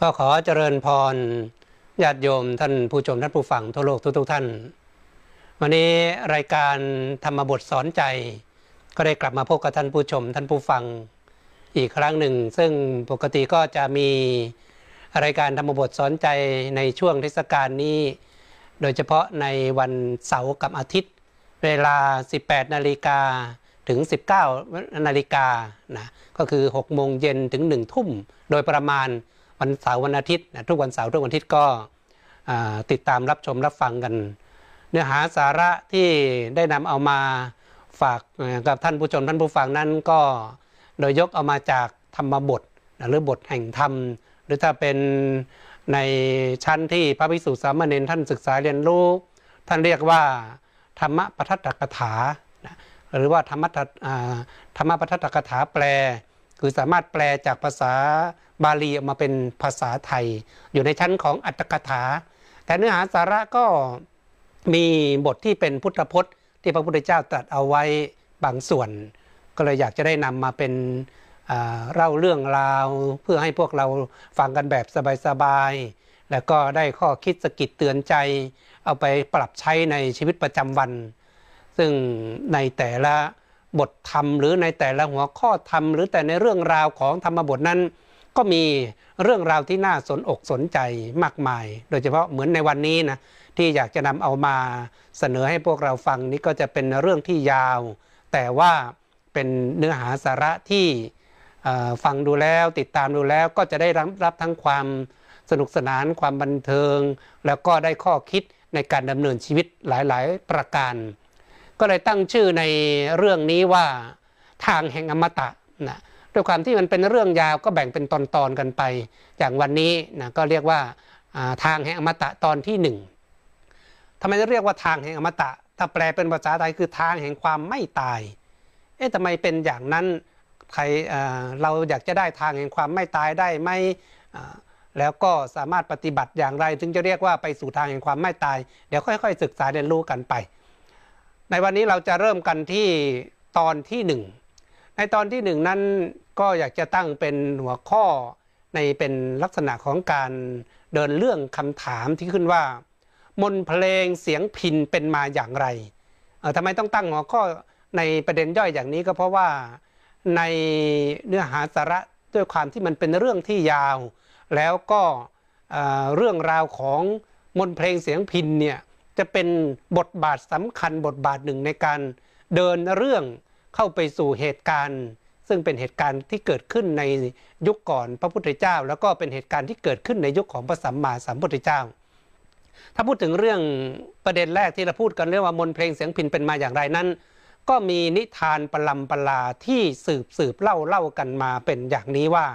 ก็ขอเจริญพรญาติโยมท่านผู้ชมท่านผู้ฟังทั่วโลกทุกๆท่าน วันนี้รายการธรรมบทสอนใจ ก็ได้กลับมาพบกับท่านผู้ชมท่านผู้ฟังอีกครั้งหนึ่ง ซึ่งปกติก็จะมีรายการธรรมบทสอนใจในช่วงเทศกาลนี้ โดยเฉพาะในวันเสาร์กับอาทิตย์ เวลา 18 นาฬิกาถึง 19 นาฬิกานะก็คือ 6 โมงเย็นถึง 1 ทุ่มโดยประมาณ วันเสาร์วันอาทิตย์นะทุกวันเสาร์ทุกวันอาทิตย์ก็ติดตามรับชมรับฟังกัน เนื้อหาสาระที่ได้นำเอามาฝากกับท่านผู้ชมท่านผู้ฟังนั้นก็โดยยกเอามาจากธรรมบทหรือบทแห่งธรรม หรือถ้าเป็นในชั้นที่พระภิกษุสามเณรท่านศึกษาเรียนรู้ ท่านเรียกว่าธรรมปทัตถกถา หรือว่าธรรมธรรมปทัตถกถาแปล คือสามารถแปลจากภาษา บาลีออกมาเป็นภาษาไทย อยู่ในชั้นของอัตถกถา แต่เนื้อหาสาระก็มีบทที่เป็นพุทธพจน์ ที่พระพุทธเจ้าตรัสเอาไว้บางส่วน ก็เลยอยากจะได้นำมาเป็นเล่าเรื่องราวเพื่อให้พวกเราฟังกันแบบสบายๆ แล้วก็ได้ข้อคิดสกิดเตือนใจ เอาไปปรับใช้ในชีวิตประจำวัน ซึ่งในแต่ละบทธรรมหรือในแต่ละหัวข้อธรรม หรือแต่ในเรื่องราวของธรรมบทนั้น ก็มีเรื่องราวที่น่าสนอกสนใจมากมาย โดยเฉพาะเหมือนในวันนี้นะที่อยากจะนำเอามาเสนอให้พวกเราฟังนี้ก็จะเป็นเรื่องที่ยาว แต่ว่าเป็นเนื้อหาสาระที่ฟังดูแล้วติดตามดูแล้วก็จะได้รับรับทั้งความสนุกสนานความบันเทิง แล้วก็ได้ข้อคิดในการดำเนินชีวิตหลายๆ ประการ ก็เลยตั้งชื่อในเรื่องนี้ว่าทางแห่งอมตะนะ ด้วยความที่มันเป็นเรื่องยาวก็แบ่งเป็นตอนๆกันไป อย่างวันนี้นะก็เรียกว่าทางแห่งอมตะตอนที่หนึ่งทำไมจะเรียกว่าทางแห่งอมตะ ถ้าแปลเป็นภาษาไทยคือทางแห่งความไม่ตาย เอ๊ะทำไมเป็นอย่างนั้นใครเราอยากจะได้ทางแห่งความไม่ตายได้ไหมแล้วก็สามารถปฏิบัติอย่างไร ถึงจะเรียกว่าไปสู่ทางแห่งความไม่ตาย เดี๋ยวค่อยๆ ศึกษาเรียนรู้กันไป ในวันนี้เราจะเริ่มกันที่ตอนที่หนึ่งในตอนที่หนึ่งนั้น ก็อยากจะตั้งเป็นหัวข้อในเป็นลักษณะของการเดินเรื่องคำถามที่ขึ้นว่า มนเพลงเสียงพินเป็นมาอย่างไรทำไมต้องตั้งหัวข้อในประเด็นย่อยอย่างนี้ก็เพราะว่าในเนื้อหาสาระด้วยความที่มันเป็นเรื่องที่ยาว แล้วก็เรื่องราวของมนเพลงเสียงพินเนี่ยจะเป็นบทบาทสำคัญบทบาทหนึ่งในการเดินเรื่องเข้าไปสู่เหตุการณ์ ซึ่งเป็นเหตุการณ์ที่เกิดขึ้นในยุคก่อนพระพุทธเจ้า แล้วก็เป็นเหตุการณ์ที่เกิดขึ้นในยุคของพระสัมมาสัมพุทธเจ้า ถ้าพูดถึงเรื่องประเด็นแรกที่เราพูดกันเรื่องว่ามนเพลงเสียงพินเป็นมาอย่างไรนั้น ก็มีนิทานประลำปลาที่สืบสืบเล่าเล่ากันมาเป็นอย่างนี้ว่า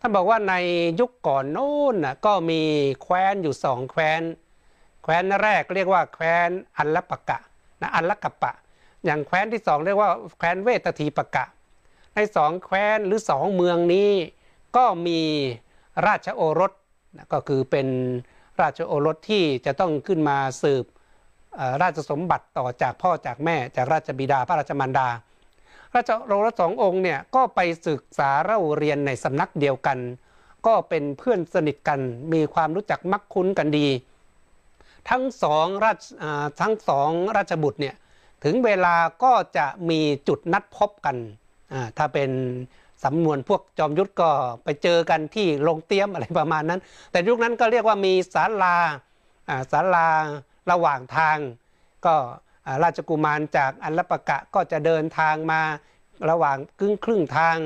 ท่านบอกว่าในยุคก่อนโน้นก็มีแคว้นอยู่สองแคว้น แคว้นแรกเรียกว่าแคว้นอัลลปะกะนะอัลลกะปะ อย่างแคว้นที่สองเรียกว่าแคว้นเวตทีปะกะ ในสองแคว้นหรือสองเมืองนี้ ก็มีราชโอรสก็คือเป็นราชโอรสที่จะต้องขึ้นมาสืบราชสมบัติต่อจากพ่อจากแม่จากราชบิดาพระราชมารดา ราชโอรสสององค์เนี่ยก็ไปศึกษาเล่าเรียนในสำนักเดียวกัน ก็เป็นเพื่อนสนิทกันมีความรู้จักมักคุ้นกันดี ทั้งสองราชทั้งสองราชบุตรเนี่ยถึงเวลาก็จะมีจุดนัดพบกัน ถ้าเป็นสำนวนพวกจอมยุทธก็ไปเจอกันที่ลงเตี้ยมอะไรประมาณนั้น แต่ยุคนั้นก็เรียกว่ามีศาลาศาลาระหว่างทาง ก็ราชกุมารจากอัลลปะกะก็จะเดินทางมาระหว่างครึ่งครึ่งทาง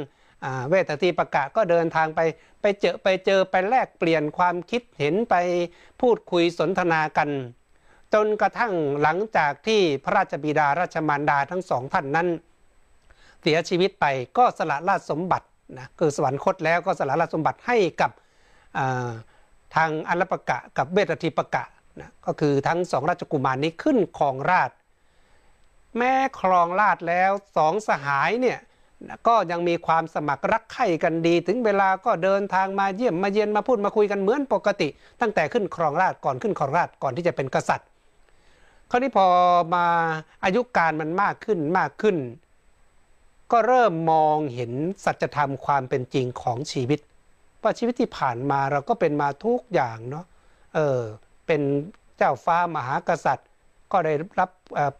เวททีประกะก็เดินทางไปไปเจอไปเจอไปแลกเปลี่ยนความคิดเห็นไปพูดคุยสนทนากัน จนกระทั่งหลังจากที่พระราชบิดาราชมารดาทั้งสองท่านนั้น เสียชีวิตไปก็สละราชสมบัตินะคือสวรรคตแล้วก็สละราชสมบัติให้กับทางอัลปกะกับเวทธิปกะนะก็คือทั้งสองราชกุมารนี้ขึ้นครองราช แม้ครองราชแล้วสองสหายเนี่ยก็ยังมีความสมัครรักใคร่กันดี ถึงเวลาก็เดินทางมาเยี่ยมมาเยียนมาพูดมาคุยกันเหมือนปกติ ตั้งแต่ขึ้นครองราชก่อนขึ้นครองราชก่อนที่จะเป็นกษัตริย์ คราวนี้พอมาอายุการมันมากขึ้นมากขึ้น ก็เริ่มมองเห็นสัจธรรมความเป็นจริงของชีวิต ว่าชีวิตที่ผ่านมาเราก็เป็นมาทุกอย่างเนาะเออเป็นเจ้าฟ้ามหากษัตริย์ ก็ได้รับ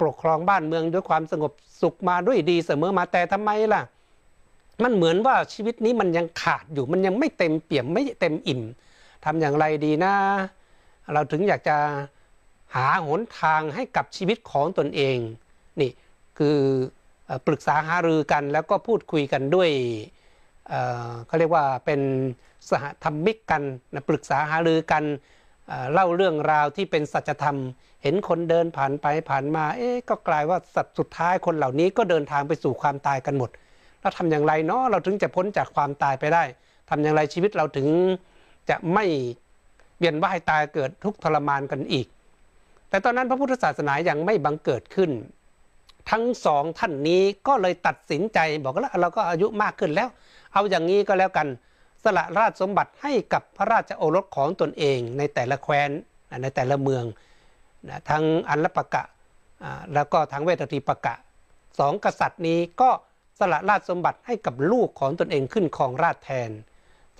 ปกครองบ้านเมืองด้วยความสงบสุขมาด้วยดีเสมอมาแต่ทำไมล่ะ มันเหมือนว่าชีวิตนี้มันยังขาดอยู่มันยังไม่เต็มเปี่ยมไม่เต็มอิ่มทำอย่างไรดีนะ เราถึงอยากจะหาหนทางให้กับชีวิตของตนเองนี่คือ ปรึกษาหารือกัน แล้วก็พูดคุยกันด้วยเขาเรียกว่าเป็นสหธรรมิกกันนะปรึกษาหารือกันเล่าเรื่องราวที่เป็นสัจธรรม เห็นคนเดินผ่านไปผ่านมา เอ๊ะก็กลายว่าสัตว์สุดท้ายคนเหล่านี้ก็เดินทางไปสู่ความตายกันหมดแล้วทำอย่างไรเนาะเราถึงจะพ้นจากความตายไปได้ทำอย่างไรชีวิตเราถึงจะไม่เวียนว่ายตายเกิดทุกทรมานกันอีก แต่ตอนนั้นพระพุทธศาสนายังไม่บังเกิดขึ้น ทั้งสองท่านนี้ก็เลยตัดสินใจบอกว่าเราก็อายุมากขึ้นแล้ว เอาอย่างนี้ก็แล้วกันสละราชสมบัติให้กับพระราชโอรสของตนเองในแต่ละแคว้นในแต่ละเมืองทั้งอันลปะกะแล้วก็ทั้งเวทติปะกะสองกษัตริย์นี้ก็สละราชสมบัติให้กับลูกของตนเองขึ้นครองราชแทน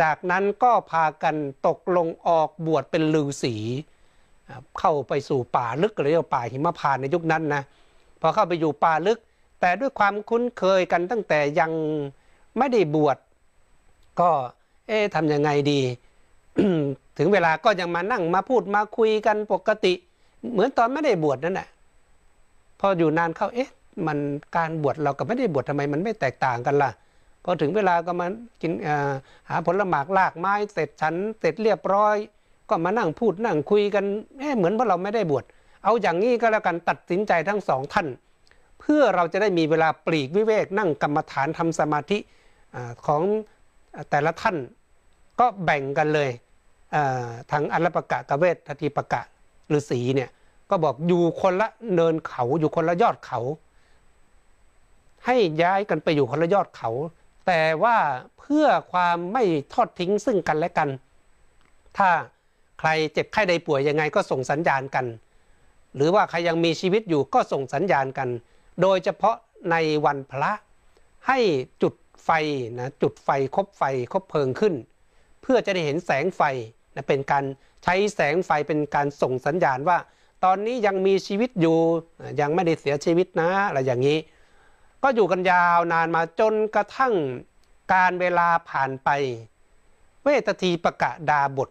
จากนั้นก็พากันตกลงออกบวชเป็นลือศีเข้าไปสู่ป่าลึกเรียกว่าป่าหิมพานในยุคนั้นนะ พอเข้าไปอยู่ป่าลึก แต่ด้วยความคุ้นเคยกันตั้งแต่ยังไม่ได้บวชก็เอ๊ะทำยังไงดี ถึงเวลาก็ยังมานั่งมาพูดมาคุยกันปกติ เหมือนตอนไม่ได้บวชนั่นแหละพออยู่นานเข้าเอ๊ะมันการบวชเรากับไม่ได้บวชทำไมมันไม่แตกต่างกันล่ะพอถึงเวลาก็มากินหาผลหมากลากไม้เสร็จฉันเสร็จเรียบร้อย ก็มานั่งพูดนั่งคุยกันเอ๊ะเหมือนว่าเราไม่ได้บวช เอาอย่างนี้ก็แล้วกันตัดสินใจทั้งสองท่าน เพื่อเราจะได้มีเวลาปลีกวิเวกนั่งกรรมฐานทำสมาธิของแต่ละท่านก็แบ่งกันเลยทางอัลปะกะกะเวททติปะกะฤาษีเนี่ยก็บอกอยู่คนละเนินเขาอยู่คนละยอดเขา ให้ย้ายกันไปอยู่คนละยอดเขา แต่ว่าเพื่อความไม่ทอดทิ้งซึ่งกันและกัน ถ้าใครเจ็บไข้ใดป่วยยังไงก็ส่งสัญญาณกัน หรือว่าใครยังมีชีวิตอยู่ก็ส่งสัญญาณกัน โดยเฉพาะในวันพระให้จุดไฟนะจุดไฟคบไฟคบเพลิงขึ้น เพื่อจะได้เห็นแสงไฟนะเป็นการใช้แสงไฟเป็นการส่งสัญญาณว่า ตอนนี้ยังมีชีวิตอยู่ยังไม่ได้เสียชีวิตนะอะไรอย่างนี้ ก็อยู่กันยาวนานมาจนกระทั่งการเวลาผ่านไป เวททีประกาศดาบท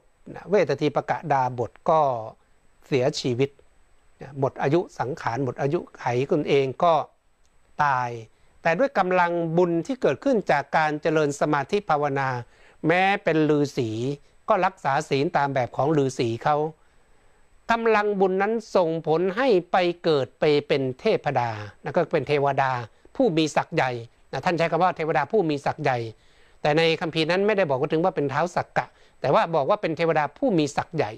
เวททีประกาศดาบทก็เสียชีวิต หมดอายุสังขารหมดอายุไขคุณเองก็ตาย แต่ด้วยกำลังบุญที่เกิดขึ้นจากการเจริญสมาธิภาวนา แม้เป็นลือศีก็รักษาศีลตามแบบของลือศีเขากำลังบุญนั้นส่งผลให้ไปเกิดไปเป็นเทพดานะก็เป็นเทวดาผู้มีศักย์ใหญ่นะท่านใช้คำว่าเทวดาผู้มีศักย์ใหญ่ แต่ในคัมภีร์นั้นไม่ได้บอกว่าถึงว่าเป็นเท้าศักกะ แต่ว่าบอกว่าเป็นเทวดาผู้มีศักย์ใหญ่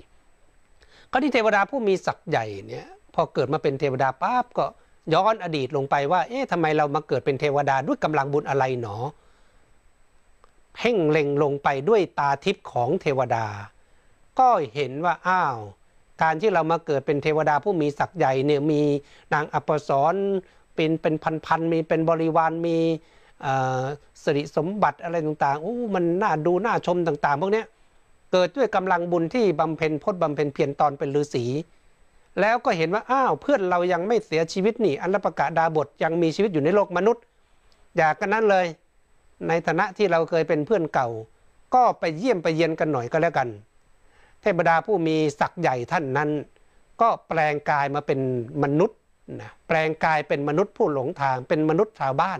ก็ที่เทวดาผู้มีศักย์ใหญ่เนี่ยพอเกิดมาเป็นเทวดาปั๊บก็ย้อนอดีตลงไปว่า เอ๊ะทำไมเรามาเกิดเป็นเทวดาด้วยกำลังบุญอะไรหนอเพ่งเล็งลงไปด้วยตาทิพย์ของเทวดา ก็เห็นว่าอ้าว การที่เรามาเกิดเป็นเทวดาผู้มีศักย์ใหญ่เนี่ยมีนางอัปสรเป็นเป็นพันๆมีเป็นบริวารมีสิริสมบัติอะไรต่างๆอู้มันน่าดูน่าชมต่าง ๆ พวกเนี้ย เกิดด้วยกำลังบุญที่บำเพ็ญพจน์บำเพ็ญเพียรตอนเป็นฤาษีแล้วก็เห็นว่าอ้าวเพื่อนเรายังไม่เสียชีวิตนี่อันละประกาศดาบทยังมีชีวิตอยู่ในโลกมนุษย์ อยากกันนั้นเลย ในฐานะที่เราเคยเป็นเพื่อนเก่า ก็ไปเยี่ยมไปเยียนกันหน่อยก็แล้วกัน เทพดาผู้มีศักย์ใหญ่ท่านนั้น ก็แปลงกายมาเป็นมนุษย์นะแปลงกายเป็นมนุษย์ผู้หลงทางเป็นมนุษย์ชาวบ้าน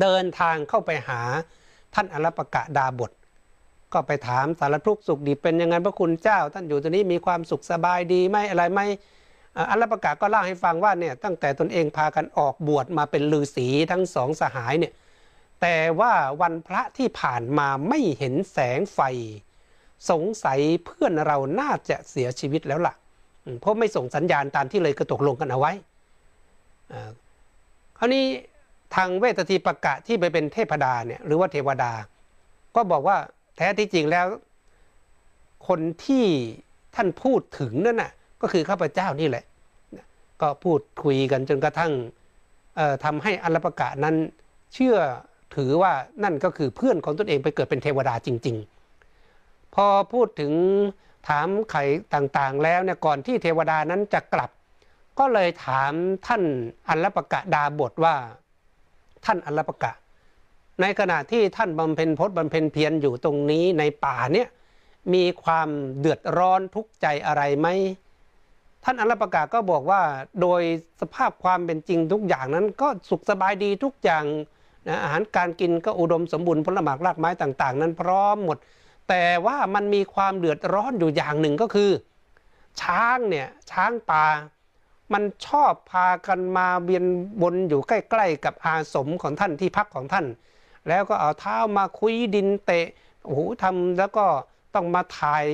เดินทางเข้าไปหาท่านอรปกะดาบท ก็ไปถามสารทุกข์สุขดีเป็นยังไงพระคุณเจ้า ท่านอยู่ตรงนี้มีความสุขสบายดีไหมอะไรไหมอัลปกะก็เล่าให้ฟังว่าเนี่ยตั้งแต่ตนเองพากันออกบวชมาเป็นฤาษีทั้งสองสหายเนี่ยแต่ว่าวันพระที่ผ่านมาไม่เห็นแสงไฟ สงสัยเพื่อนเราน่าจะเสียชีวิตแล้วละ่ะ เพราะไม่ส่งสัญญาณตามที่เลยกระตกลงกันเอาไว้คราวนี้ทางเวททีประกะที่ไปเป็นเทพดาเนี่ยหรือว่าเทวดา ก็บอกว่า แท้ที่จริงแล้ว คนที่ท่านพูดถึงนั่นน่ะก็คือข้าพเจ้านี่แหละ ก็พูดคุยกันจนกระทั่งทำให้อัลปกะนั้นเชื่อถือว่านั่นก็คือเพื่อนของตนเองไปเกิดเป็นเทวดาจริง ๆ พอพูดถึงถามไขต่างๆ แล้วเนี่ยก่อนที่เทวดานั้นจะกลับ ก็เลยถามท่านอัลลปกะดาบทว่า ท่านอัลลปกะ ในขณะที่ท่านบำเพ็ญพจน์บำเพ็ญเพียรอยู่ตรงนี้ในป่าเนี่ยมีความเดือดร้อนทุกข์ใจอะไรไหมท่านอัลปกาก็บอกว่าโดยสภาพความเป็นจริงทุกอย่างนั้น ก็สุขสบายดีทุกอย่างนะอาหารการกินก็อุดมสมบูรณ์ผลหมากรากไม้ต่าง ๆ นั้นพร้อมหมด แต่ว่ามันมีความเดือดร้อนอยู่อย่างหนึ่งก็คือ ช้างเนี่ยช้างป่ามันชอบพากันมาเวียนบนอยู่ใกล้ ๆ กับอาสมของท่านที่พักของท่าน แล้วก็เอาเท้ามาคุยดินเตะโอ้โหทำแล้วก็ต้องมาถ่าย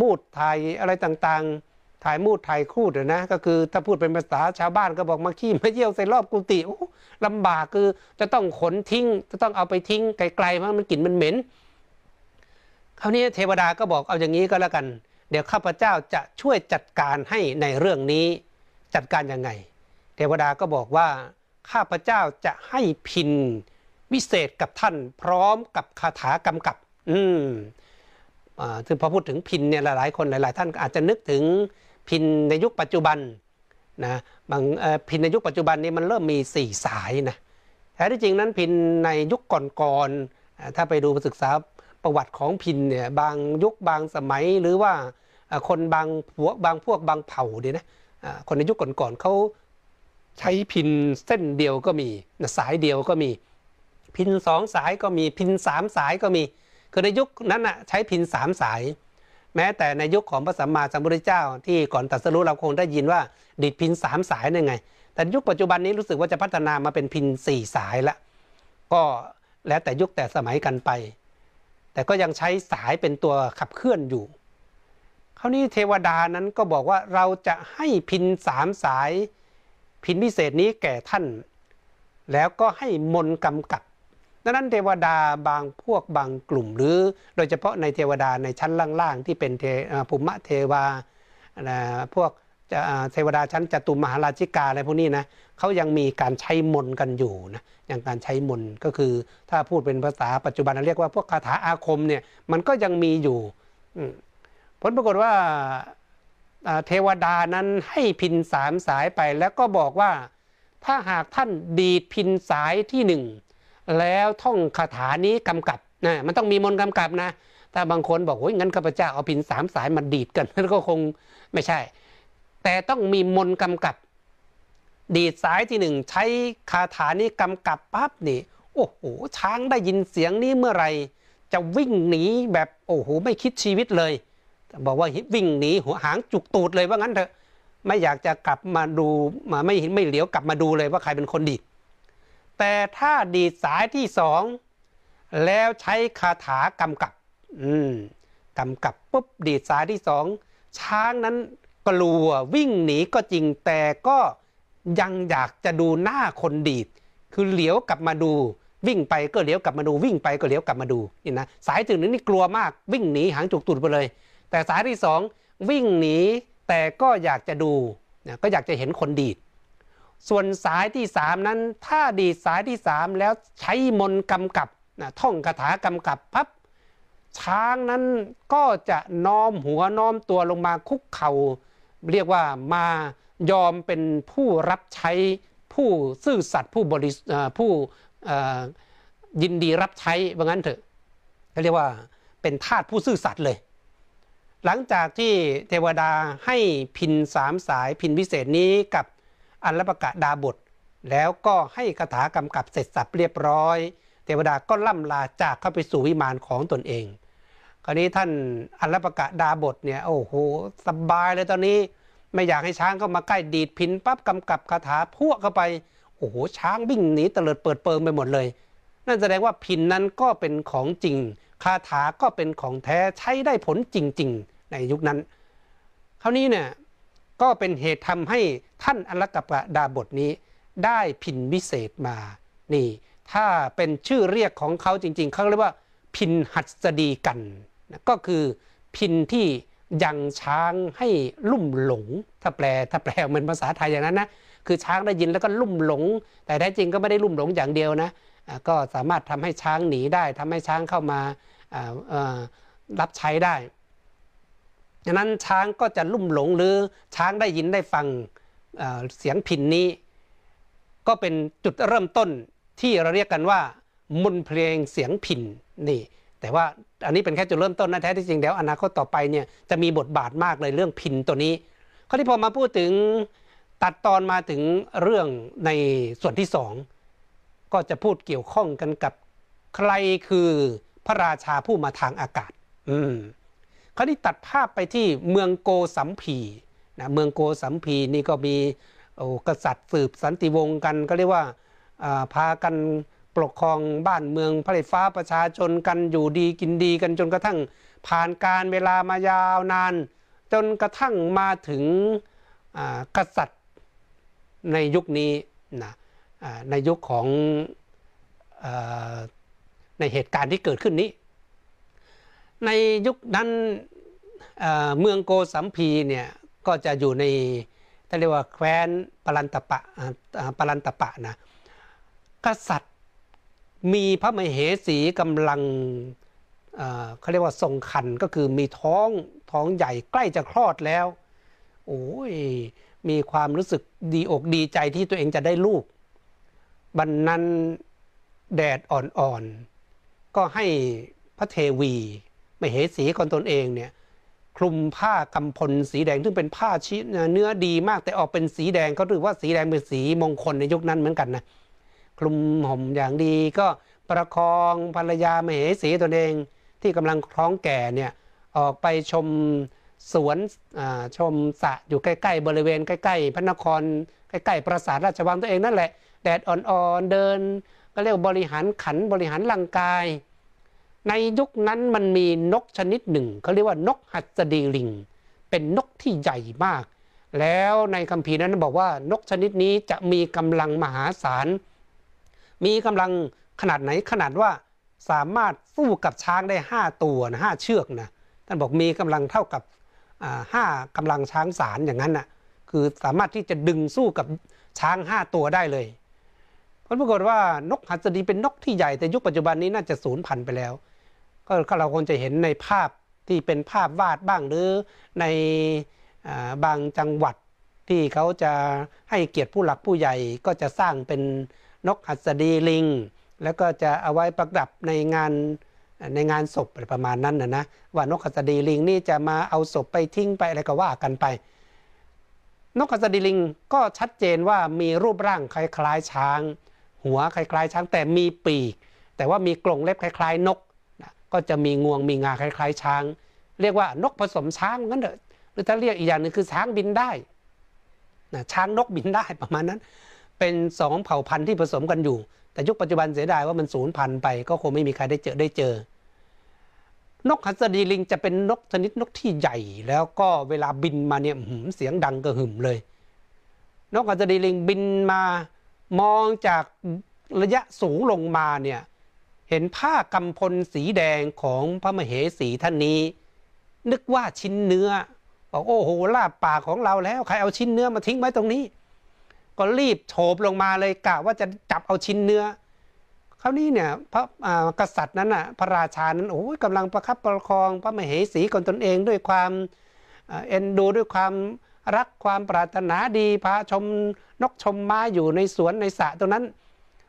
มูดถ่ายอะไรต่างๆ ถ่ายมูดถ่ายคูดนะ ก็คือถ้าพูดเป็นภาษาชาวบ้านก็บอกมาขี้มาเยี่ยวใส่รอบกุฏิโอ้ลำบากคือจะต้องขนทิ้ง จะต้องเอาไปทิ้งไกลๆเพราะมันกลิ่นมันเหม็นคราวนี้เทวดาก็บอกเอาอย่างนี้ก็แล้วกัน เดี๋ยวข้าพเจ้าจะช่วยจัดการให้ในเรื่องนี้จัดการยังไง เทวดาก็บอกว่าข้าพเจ้าจะให้พิน วิเศษกับท่านพร้อมกับคาถากำกับ อืมอ่าคือพอพูดถึงพินเนี่ยหลายๆคนหลาย ๆ ท่านอาจจะนึกถึงพินในยุคปัจจุบันนะบางพินในยุคปัจจุบันนี้มันเริ่มมีสี่สายนะแท้ที่จริงนั้นพินในยุคก่อนๆถ้าไปดูศึกษาประวัติของพินเนี่ยบางยุคบางสมัยหรือว่าคนบางพวกบางพวกบางเผ่าเนี่ยนะคนในยุคก่อนๆเขาใช้พินเส้นเดียวก็มีสายเดียวก็มี พินสองสายก็มีพินสามสายก็มี คือในยุคนั้นอะใช้พินสามสาย แม้แต่ในยุคของพระสัมมาสัมพุทธเจ้า ที่ก่อนตัดสรุเราคงได้ยินว่าดิดพินสามสายนั่นไง แต่ยุคปัจจุบันนี้รู้สึกว่าจะพัฒนามาเป็นพินสี่สายละ ก็แล้วแต่ยุคแต่สมัยกันไป แต่ก็ยังใช้สายเป็นตัวขับเคลื่อนอยู่คราวนี้เทวดานั้นก็บอกว่าเราจะให้พินสามสาย พินพิเศษนี้แก่ท่าน แล้วก็ให้มนกำกับ ดังนั้นเทวดาบางพวกบางกลุ่ม หรือโดยเฉพาะในเทวดาในชั้นล่างๆ ที่เป็นเทภูมิเทวาพวกเทวดาชั้นจตุมหาราชิกาอะไรพวกนี้นะเขายังมีการใช้มนกันอยู่นะอย่างการใช้มนก็คือถ้าพูดเป็นภาษาปัจจุบันเรียกว่าพวกคาถาอาคมเนี่ยมันก็ยังมีอยู่ผลปรากฏว่าเทวดานั้นให้พินสามสายไปแล้วก็บอกว่า ถ้าหากท่านดีดพินสายที่หนึ่ง แล้วท่องคาถานี้กำกับนะมันต้องมีมนต์กำกับนะ ถ้าบางคนบอกโอ้ยงั้นข้าพเจ้าเอาพินสามสายมาดีดกันก็คงไม่ใช่ แต่ต้องมีมนต์กำกับ ดีดสายที่หนึ่งใช้คาถานี้กำกับปั๊บนี่ โอ้โหช้างได้ยินเสียงนี้เมื่อไหร่จะวิ่งหนีแบบโอ้โหไม่คิดชีวิตเลย บอกว่าวิ่งหนีหัวหางจุกตูดเลยว่างั้นเถอะไม่อยากจะกลับมาดูมาไม่ไม่เหลียวกลับมาดูเลยว่าใครเป็นคนดีด แต่ถ้าดีดสายที่สองแล้วใช้คาถากำกับ อืมกำกับปุ๊บดีดสายที่สองช้างนั้นกลัววิ่งหนีก็จริงแต่ก็ยังอยากจะดูหน้าคนดีด คือเหลียวกลับมาดู วิ่งไปก็เหลียวกลับมาดูวิ่งไปก็เหลียวกลับมาดูนี่นะสายถึงนี้นี่กลัวมากวิ่งหนีหางจุกตุดไปเลย แต่สายที่สองวิ่งหนีแต่ก็อยากจะดูนะก็อยากจะเห็นคนดีด ส่วนสายที่สามนั้น ถ้าดีสายที่สามแล้วใช้มนกำกับนะท่องคาถากำกับพับช้างนั้นก็จะน้อมหัวน้อมตัวลงมาคุกเขา่าเรียกว่ามายอมเป็นผู้รับใช้ผู้ซื่อสัตย์ผู้บริผู้ยินดีรับใช้ว่างั้นเถอะเขาเรียกว่าเป็นทาสผู้ซื่อสัตย์เลย หลังจากที่เทวดาให้พินสามสายพินพิเศษนี้กับ อันลประกะดาบท แล้วก็ให้คาถากำกับเสร็จสับเรียบร้อย เทวดาก็ล่ำลาจากเข้าไปสู่วิมานของตนเอง คราวนี้ท่านอัลลประกะดาบทเนี่ยโอ้โหสบายเลยตอนนี้ไม่อยากให้ช้างเข้ามาใกล้ดีดพินปั๊บกำกับคาถาพวกเข้าไปโอ้โหช้างวิ่งหนีเตลิดเปิดเปิงไปหมดเลย นั่นแสดงว่าพินนั้นก็เป็นของจริงคาถาก็เป็นของแท้ใช้ได้ผลจริง ๆ ในยุคนั้น คราวนี้เนี่ย ก็เป็นเหตุทำให้ท่านอัลกัปะดาบทนี้ ได้พินวิเศษมานี่ ถ้าเป็นชื่อเรียกของเขาจริง ๆเขาเรียกว่า พินหัสดีกันนะก็คือพินที่ยังช้างให้ลุ่มหลง ถ้าแปลถ้าแปลเป็นภาษาไทยอย่างนั้นนะคือช้างได้ยินแล้วก็ลุ่มหลง แต่แท้จริงก็ไม่ได้ลุ่มหลงอย่างเดียวนะก็สามารถทำให้ช้างหนีได้ทำให้ช้างเข้ามารับใช้ได้ ดังนั้นช้างก็จะลุ่มหลงหรือช้างได้ยินได้ฟังเสียงพินนี้ ก็เป็นจุดเริ่มต้นที่เราเรียกกันว่า มุนเพลงเสียงพินนี่ แต่ว่าอันนี้เป็นแค่จุดเริ่มต้นนะแท้ที่จริงแล้วอนาคตต่อไปเนี่ยจะมีบทบาทมากเลยเรื่องพินตัวนี้ข้อที่พอมาพูดถึงตัดตอนมาถึงเรื่องในส่วนที่สองก็จะพูดเกี่ยวข้องกันกับใครคือพระราชาผู้มาทางอากาศ อืม คราวนี้ตัดภาพไปที่เมืองโกสัมพีนะเมืองโกสัมพีนี่ก็มีโอ้กษัตริย์สืบสันติวงศ์กันก็เรียกว่าพากันปกครองบ้านเมืองผลิตฟ้าประชาชนกันอยู่ดีกินดีกันจนกระทั่งผ่านการเวลามายาวนาน จนกระทั่งมาถึงกษัตริย์ในยุคนี้นะในยุคของในเหตุการณ์ที่เกิดขึ้นนี้ ในยุคนั้นเมืองโกสัมพีเนี่ยก็จะอยู่ในเรียกว่าแคว้นปรันตปะปรันตปะนะกษัตริย์มีพระมเหสีกำลังเขาเรียกว่าทรงคันก็คือมีท้องท้องใหญ่ใกล้จะคลอดแล้ว โอ้ยมีความรู้สึกดีอกดีใจที่ตัวเองจะได้ลูกบันนั้นแดดอ่อนๆ ก็ให้พระเทวี มเหสีคนตนเองเนี่ยคลุมผ้ากำพลสีแดงซึ่งเป็นผ้าชิ้นเนื้อดีมากแต่ออกเป็นสีแดงเขาถือว่าสีแดงเป็นสีมงคลในยุคนั้นเหมือนกันนะคลุมห่มอย่างดีก็ประคองภรรยามเหสีตนเองที่กำลังคล้องแก่เนี่ยออกไปชมสวนชมสระอยู่ใกล้ ๆ บริเวณใกล้ ๆ พระนครใกล้ๆปราสาทราชวังตัวเองนั่นแหละแดดอ่อนๆเดิน ก็เรียกบริหารขันบริหารร่างกาย ในยุคนั้นมันมีนกชนิดหนึ่งเขาเรียกว่านกหัสดีลิง เป็นนกที่ใหญ่มาก แล้วในคัมภีร์นั้นบอกว่านกชนิดนี้จะมีกำลังมหาศาล มีกำลังขนาดไหนขนาดว่าสามารถสู้กับช้างได้ห้าตัวนะห้าเชือกนะท่านบอกมีกำลังเท่ากับห้ากำลังช้างสารอย่างนั้นนะ่ะคือสามารถที่จะดึงสู้กับช้างห้าตัวได้เลยผลปรากฏว่านกหัสดีเป็นนกที่ใหญ่แต่ยุคปัจจุบันนี้น่าจะสูญพันธุ์ไปแล้ว ก็เราคงจะเห็นในภาพที่เป็นภาพวาดบ้างหรือในบางจังหวัดที่เขาจะให้เกียรติผู้หลักผู้ใหญ่ก็จะสร้างเป็นนกหัสดีลิง แล้วก็จะเอาไว้ประดับในงานในงานศพประมาณนั้นนะนะว่านกหัสดีลิงนี่จะมาเอาศพไปทิ้งไปอะไรก็ว่ากันไป นกหัสดีลิงก็ชัดเจนว่ามีรูปร่างคล้ายๆช้าง หัวคล้ายๆช้างแต่มีปีก แต่ว่ามีกรงเล็บคล้าย ๆ นก ก็จะมีงวงมีงาคล้าย ๆ ช้าง เรียกว่านกผสมช้างงั้นเถอะหรือถ้าเรียกอีกอย่างหนึ่งคือช้างบินได้นะช้างนกบินได้ประมาณนั้น เป็นสองเผ่าพันธุ์ที่ผสมกันอยู่ แต่ยุคปัจจุบันเสียดายว่ามันสูญพันธุ์ไปก็คงไม่มีใครได้เจอได้เจอ นกหัสดีลิงจะเป็นนกชนิดนกที่ใหญ่ แล้วก็เวลาบินมาเนี่ยเสียงดังกระหึ่มเลย นกหัสดีลิงบินมามองจากระยะสูงลงมาเนี่ย เห็นผ้ากำพลสีแดงของพระมเหสีท่านนี้ นึกว่าชิ้นเนื้อบอกโอ้โหลาบปากของเราแล้ว ใครเอาชิ้นเนื้อมาทิ้งไว้ตรงนี้ ก็รีบโฉบลงมาเลยกะว่าจะจับเอาชิ้นเนื้อคราวนี้เนี่ยพระกษัตริย์นั้นอะพระราชานั้นโอ้ยกำลังประคับประคองพระมเหสีคนตนเองด้วยความเอ็นดูด้วยความรักความปรารถนาดีพาชมนกชมไม้อยู่ในสวนในสระตรงนั้น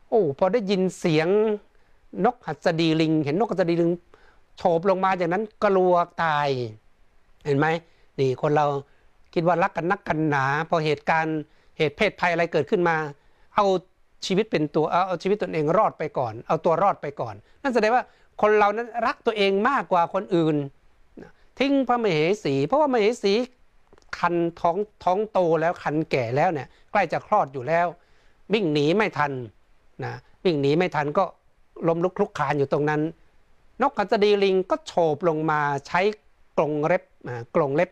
โอ้พอได้ยินเสียง นกหัสดีลิง เห็นนกหัสดีลิงโฉบลงมาจากนั้นกลัวตาย เห็นไหมนี่คนเราคิดว่ารักกันนักกันหนา พอเหตุการณ์เหตุเพศภัยอะไรเกิดขึ้นมา เอาชีวิตเป็นตัวเอาเอาชีวิตตนเองรอดไปก่อน เอาตัวรอดไปก่อน นั่นแสดงว่าคนเรานั้นรักตัวเองมากกว่าคนอื่น ทิ้งพระมเหสี เพราะว่ามเหสีคันท้องท้องโตแล้วคันแก่แล้วเนี่ยใกล้จะคลอดอยู่แล้ว วิ่งหนีไม่ทันนะวิ่งหนีไม่ทันก็ ล้มลุกคลุกคลานอยู่ตรงนั้น นกขัสดีลิงก็โฉบลงมาใช้กรงเล็บกรงเล็บ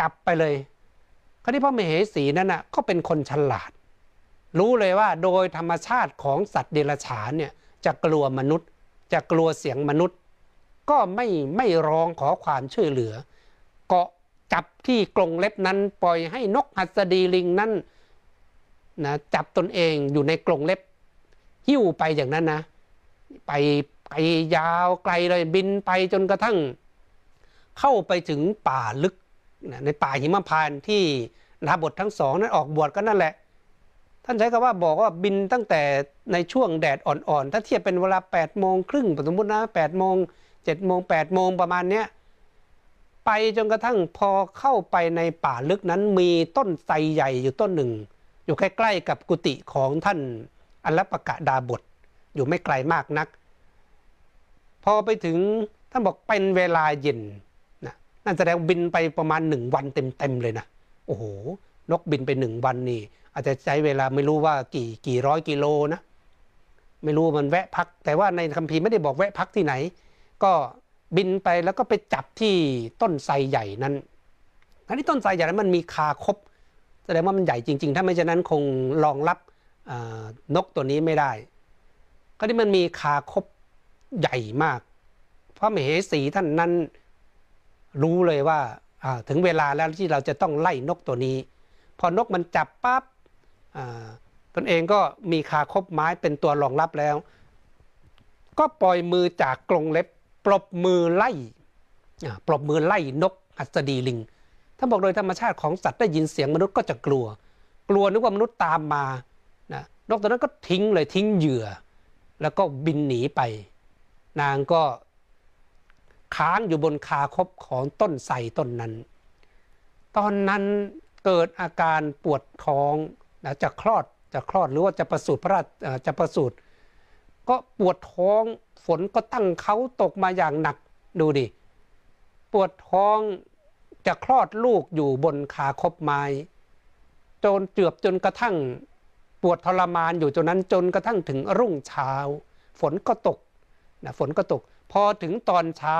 จับไปเลยคราวนี้พ่อมเหสีนั่นน่ะก็เป็นคนฉลาด รู้เลยว่าโดยธรรมชาติของสัตว์เดรัจฉานเนี่ยจะกลัวมนุษย์ จะกลัวเสียงมนุษย์ ก็ไม่ไม่ร้องขอความช่วยเหลือ เกาะจับที่กรงเล็บนั้นปล่อยให้นกหัสดีลิงนั้นนะจับตนเองอยู่ในกรงเล็บ หิ้วไปอย่างนั้นนะ ไปไปยาวไกลเลยบินไปจนกระทั่ง เข้าไปถึงป่าลึกในป่าหิมพานต์ที่ดาบททั้งสองนั้นออกบวชก็นั่นแหละ ท่านใช้คำว่าบอกว่าบินตั้งแต่ในช่วงแดดอ่อนๆ ถ้าเทียบเป็นเวลา8ปดโมงครึ่งสมมตินะแปดโมงเจ็ดโมงแปดโมงประมาณเนี้ยไปจนกระทั่งพอเข้าไปในป่าลึกนั้นมีต้นไทรใหญ่อยู่ต้นหนึ่ง อยู่ใกล้ๆกับกุฏิของท่านอัลลปะกะดาบท อยู่ไม่ไกลมากนัก พอไปถึงท่านบอกเป็นเวลาเย็นนะนั่นแสดงบินไปประมาณหนึ่งวันเต็มๆเลยนะโอ้โหนกบินไปหนึ่งวันนี่ อาจจะใช้เวลาไม่รู้ว่ากี่กี่ร้อยกิโลนะ ไม่รู้มันแวะพัก แต่ว่าในคัมภีร์ไม่ได้บอกแวะพักที่ไหน ก็บินไปแล้วก็ไปจับที่ต้นไทรใหญ่นั้นอันนี้ต้นไทรใหญ่นั้นมันมีคาคบแสดงว่ามันใหญ่จริง ๆ ถ้าไม่ฉะนั้นคงรองรับนกตัวนี้ไม่ได้ ก็ที่มันมีคาคบใหญ่มาก พระมเหสีท่านนั้นรู้เลยว่าถึงเวลาแล้วที่เราจะต้องไล่นกตัวนี้ พอนกมันจับปั๊บตนเองก็มีคาคบไม้เป็นตัวรองรับแล้ว ก็ปล่อยมือจากกรงเล็บปลบมือไล่ปลบมือไล่นกอัศดีลิงท่านบอกโดยธรรมชาติของสัตว์ได้ยินเสียงมนุษย์ก็จะกลัว กลัวนึกว่ามนุษย์ตามมานะนกตัวนั้นก็ทิ้งเลยทิ้งเหยื่อ แล้วก็บินหนีไป นางก็ค้างอยู่บนคาคบของต้นไทรต้นนั้น ตอนนั้นเกิดอาการปวดท้องนะจะคลอดจะคลอดหรือว่าจะประสูติพระราชจะประสูติก็ปวดท้องฝนก็ตั้งเขาตกมาอย่างหนักดูดิ ปวดท้องจะคลอดลูกอยู่บนขาคบไม้ จนเจือบจนกระทั่ง ปวดทรมานอยู่จนนั้นจนกระทั่งถึงรุ่งเช้า ฝนก็ตกนะฝนก็ตก พอถึงตอนเช้า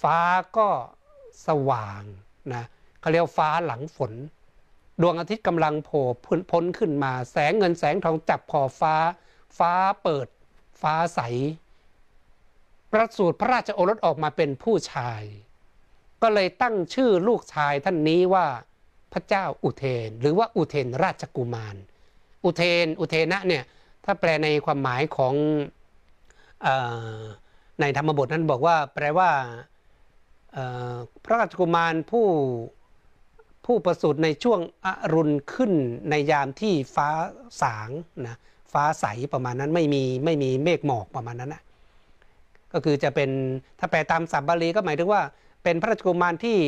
ฟ้าก็สว่างนะเขาเรียกฟ้าหลังฝน ดวงอาทิตย์กำลังโผล่พ้นขึ้นมา แสงเงินแสงทองจับขอบฟ้า ฟ้าเปิด ฟ้าใส ประสูติพระราชโอรสออกมาเป็นผู้ชาย ก็เลยตั้งชื่อลูกชายท่านนี้ว่าพระเจ้าอุเทน หรือว่าอุเทนราชกุมาร อุเทน อุเทนะเนี่ยถ้าแปลในความหมายของอในธรรมบทนั้นบอกว่า แปลว่าพระราชกุมารผู้ผู้ประสูติในช่วงอรุณขึ้นในยามที่ฟ้าสางนะฟ้าใสประมาณนั้นไม่มีไม่มีเมฆหมอกประมาณนั้นนะก็คือจะเป็นถ้าแปลตามสับบาลีก็หมายถึงว่า เป็นพระราชกุมารที่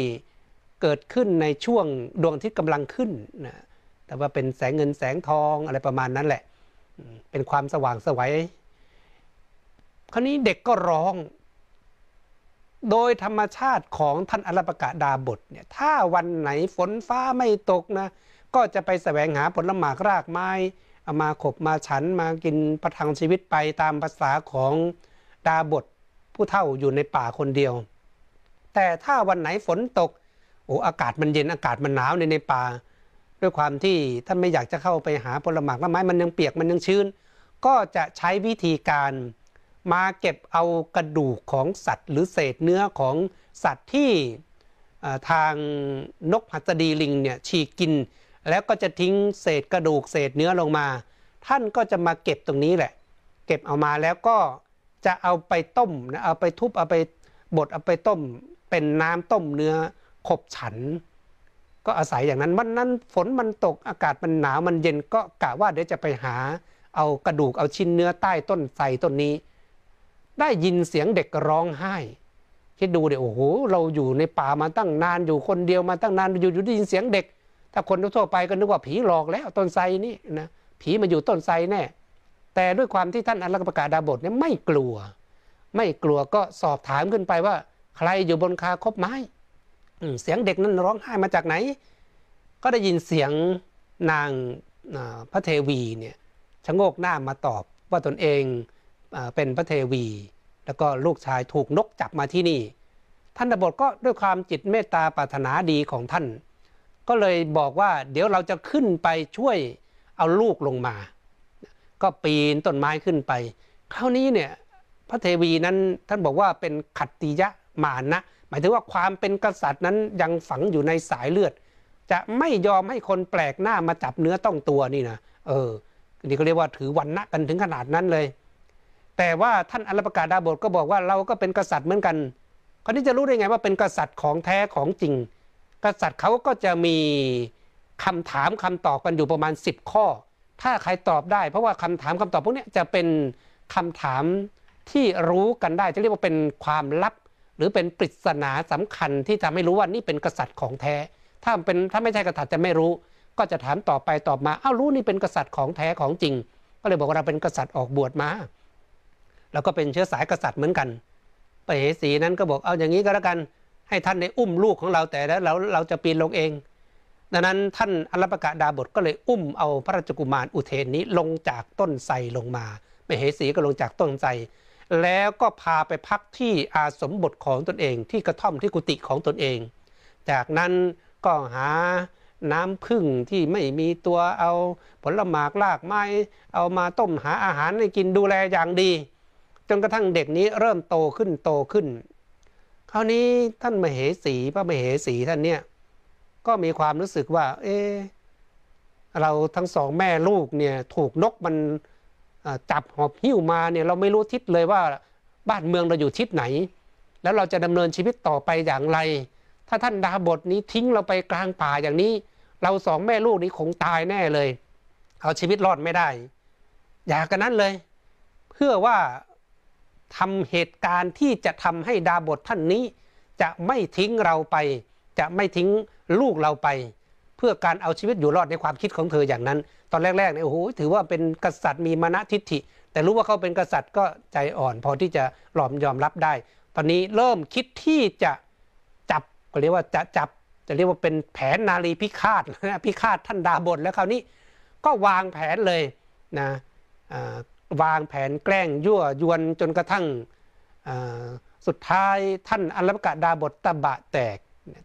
เกิดขึ้นในช่วงดวงอาทิตย์กำลังขึ้นนะ แต่ว่าเป็นแสงเงินแสงทองอะไรประมาณนั้นแหละ เป็นความสว่างสวัยคราวนี้เด็กก็ร้อง โดยธรรมชาติของท่านอรปกะดาบทเนี่ยถ้าวันไหนฝนฟ้าไม่ตกนะก็จะไปแสวงหาผลหมากรากไม้เอามาขบมาฉันมากินประทังชีวิตไปตามภาษาของดาบทผู้เฒ่าอยู่ในป่าคนเดียว แต่ถ้าวันไหนฝนตกโอ้อากาศมันเย็นอากาศมันหนาวในในป่า ด้วยความที่ท่านไม่อยากจะเข้าไปหาผลหมากไม้มันยังเปียกมันยังชื้น ก็จะใช้วิธีการมาเก็บเอากระดูกของสัตว์ หรือเศษเนื้อของสัตว์ที่ทางนกหัสดีลิงเนี่ยฉีกกิน แล้วก็จะทิ้งเศษกระดูกเศษเนื้อลงมา ท่านก็จะมาเก็บตรงนี้แหละ เก็บเอามาแล้วก็จะเอาไปต้มนะเอาไปทุบเอาไปบดเอาไปต้ม เป็นน้ำต้มเนื้อขบฉัน ก็อาศัยอย่างนั้นวันนั้นฝนมันตกอากาศมันหนาวมันเย็นก็กะว่าเดี๋ยวจะไปหา เอากระดูกเอาชิ้นเนื้อใต้ต้นไทรต้นนี้ ได้ยินเสียงเด็กร้องไห้คิดดูเดี๋ยวโอ้โหเราอยู่ในป่ามาตั้งนานอยู่คนเดียวมาตั้งนานอยู่อยู่ได้ยินเสียงเด็ก ถ้าคนทั่วไปก็นึกว่าผีหลอกแล้วต้นไทรนี่นะผีมาอยู่ต้นไทรแน่แต่ด้วยความที่ท่านอัลลประกาศดาบทเนี่ยไม่กลัว ไม่กลัวก็สอบถามขึ้นไปว่า ใครอยู่บนคาคบไม้ เสียงเด็กนั้นร้องไห้มาจากไหน ก็ได้ยินเสียงนางพระเทวีเนี่ยชะโงกหน้ามาตอบว่าตนเองเป็นพระเทวี แล้วก็ลูกชายถูกนกจับมาที่นี่ ท่านดบทก็ด้วยความจิตเมตตาปรารถนาดีของท่าน ก็เลยบอกว่าเดี๋ยวเราจะขึ้นไปช่วยเอาลูกลงมา ก็ปีนต้นไม้ขึ้นไป คราวนี้เนี่ยพระเทวีนั้นท่านบอกว่าเป็นขัตติยะมานะ มายถึงว่าความเป็นกษัตริย์นั้นยังฝังอยู่ในสายเลือด จะไม่ยอมให้คนแปลกหน้ามาจับเนื้อต้องตัวนี่นะเออนี่ก็เรียกว่าถือวันณะกันถึงขนาดนั้นเลย แต่ว่าท่านอัลปกาดาบทก็บอกว่าเราก็เป็นกษัตริย์เหมือนกันคราวนี้จะรู้ได้ไงว่าเป็นกษัตริย์ของแท้ของจริง กษัตริย์เขาก็จะมีคำถามคำตอบกันอยู่ประมาณ 10 ข้อ ถ้าใครตอบได้ เพราะว่าคำถามคำตอบพวกนี้จะเป็นคำถามที่รู้กันได้จะเรียกว่าเป็นความลับ หรือเป็นปริศนาสำคัญที่ทำให้รู้ว่านี่เป็นกษัตริย์ของแท้ ถ้าเป็นถ้าไม่ใช่กษัตริย์จะไม่รู้ ก็จะถามต่อไปตอบมาอ้าวรู้นี่เป็นกษัตริย์ของแท้ของจริง ก็เลยบอกว่าเราเป็นกษัตริย์ออกบวชมา แล้วก็เป็นเชื้อสายกษัตริย์เหมือนกันปเหสีนั้นก็บอกเอาอย่างนี้ก็แล้วกัน ให้ท่านได้อุ้มลูกของเราแต่แล้วเราเราจะปีนลงเอง ดังนั้นท่านอรปกะดาบทก็เลยอุ้มเอาพระราชกุมารอุเทนนี้ลงจากต้นไทรลงมาปเหสีก็ลงจากต้นไทร แล้วก็พาไปพักที่อาสมบทของตนเองที่กระท่อมที่กุฏิของตนเอง จากนั้นก็หาน้ำพึ่งที่ไม่มีตัวเอาผลหมากลากไม้ เอามาต้มหาอาหารให้กินดูแลอย่างดี จนกระทั่งเด็กนี้เริ่มโตขึ้นโตขึ้น คราวนี้ท่านมเหสีพระมเหสีท่านเนี่ยก็มีความรู้สึกว่า เออเราทั้งสองแม่ลูกเนี่ยถูกนกมัน จับหอบหิ้วมาเนี่ยเราไม่รู้ทิศเลยว่าบ้านเมืองเราอยู่ทิศไหน แล้วเราจะดำเนินชีวิตต่อไปอย่างไร ถ้าท่านดาบทนี้ทิ้งเราไปกลางป่าอย่างนี้ เราสองแม่ลูกนี้คงตายแน่เลย เอาชีวิตรอดไม่ได้ อยากกันนั้นเลย เพื่อว่าทำเหตุการณ์ที่จะทำให้ดาบทท่านนี้ จะไม่ทิ้งเราไป จะไม่ทิ้งลูกเราไป เพื่อการเอาชีวิตอยู่รอดในความคิดของเธออย่างนั้น ตอนแรกๆเนี่ยโอ้โหถือว่าเป็นกษัตริย์มีมานะทิฐิ แต่รู้ว่าเขาเป็นกษัตริย์ก็ใจอ่อนพอที่จะหลอมยอมรับได้ ตอนนี้เริ่มคิดที่จะจับก็เรียกว่าจะจับจะเรียกว่าเป็นแผนนาลีพิฆาตนะพิฆาตท่านดาบทแล้วคราวนี้ก็วางแผนเลยนะวางแผนแกล้งยั่วยวนจนกระทั่งสุดท้ายท่านอัลลกะดาบทตะบะแตก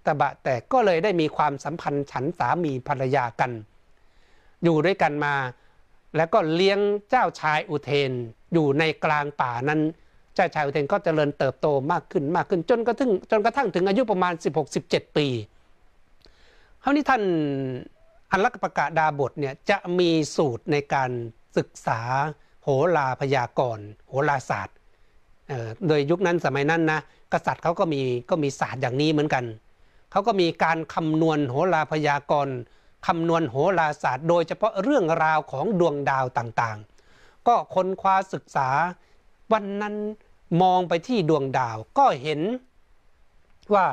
ตะบะแตกก็เลยได้มีความสัมพันธ์ฉันสามีภรรยากัน อยู่ด้วยกันมา แล้วก็เลี้ยงเจ้าชายอุเทน อยู่ในกลางป่านั้น เจ้าชายอุเทนก็เจริญเติบโตมากขึ้นมากขึ้นจนกระทั่งจนกระทั่งถึงอายุประมาณ 16-17 ปีคราวนี้ท่านอัลลักประกาศดาบทเนี่ยจะมีสูตรในการศึกษาโหราพยากรณ์โหราศาสตร์โดยยุคนั้นสมัยนั้นนะกษัตริย์เขาก็มีก็มีศาสตร์อย่างนี้เหมือนกัน เขาก็มีการคำนวณโหราพยากรณ์ คำนวณโหราศาสตร์ โดยเฉพาะเรื่องราวของดวงดาวต่างๆ ก็ค้นคว้าศึกษา วันนั้นมองไปที่ดวงดาวก็เห็นว่า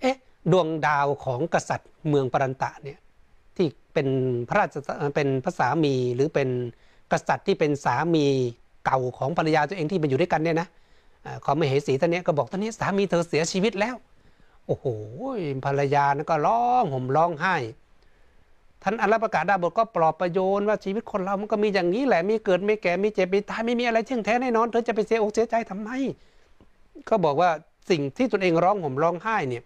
เอ๊ะ ดวงดาวของกษัตริย์เมืองปรันตะเนี่ยที่เป็นพระราชเป็นพระสามีหรือเป็นกษัตริย์ที่เป็นสามีเก่าของภรรยาตัวเองที่มาอยู่ด้วยกันเนี่ยนะของมเหสีท่านนี้ก็บอกท่านนี้สามีเธอเสียชีวิตแล้ว โอ้โหภรรยานะก็ร้องห่มร้องไห้ ท่านอัลลประกาศดาบทก็ปลอบประโยนว่าชีวิตคนเรามันก็มีอย่างนี้แหละมีเกิดไม่แก่มีเจ็บมีตายไม่มีอะไรเที่ยงแท้แน่นอนเธอจะไปเสียอกเสียใจทำไมก็บอกว่าสิ่งที่ตนเองร้องห่มร้องไห้เนี่ย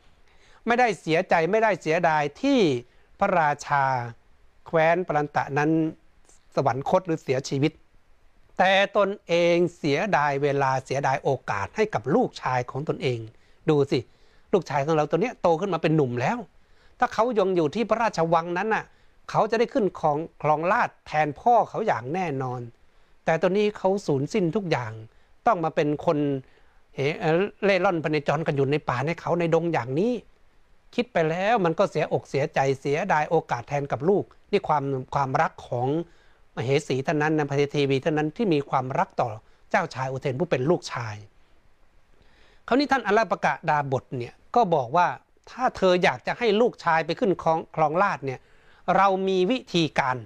ไม่ได้เสียใจไม่ได้เสียดายที่พระราชาแคว้นปรันตะนั้นสวรรคตหรือเสียชีวิต แต่ตนเองเสียดายเวลาเสียดายโอกาสให้กับลูกชายของตนเอง ดูสิ ลูกชายของเราตัวนี้โตขึ้นมาเป็นหนุ่มแล้ว ถ้าเขายังอยู่ที่พระราชวังนั้นน่ะ เขาจะได้ขึ้นของคลองลาดแทนพ่อเขาอย่างแน่นอน แต่ตอนนี้เขาสูญสิ้นทุกอย่าง ต้องมาเป็นคนเล่ร่อนพเนจรกันอยู่ในป่าในเขาในดงอย่างนี้ คิดไปแล้วมันก็เสียอกเสียใจเสียดายโอกาสแทนกับลูกนี่ความความรักของมเหสีท่านนั้นนะพระเทวีท่านนั้นที่มีความรักต่อเจ้าชายอุเทนผู้เป็นลูกชายคราวนี้ท่านอัลลประกาศดาบทเนี่ยก็บอกว่าถ้าเธออยากจะให้ลูกชายไปขึ้นคลองคลองลาดเนี่ย เรามีวิธีการ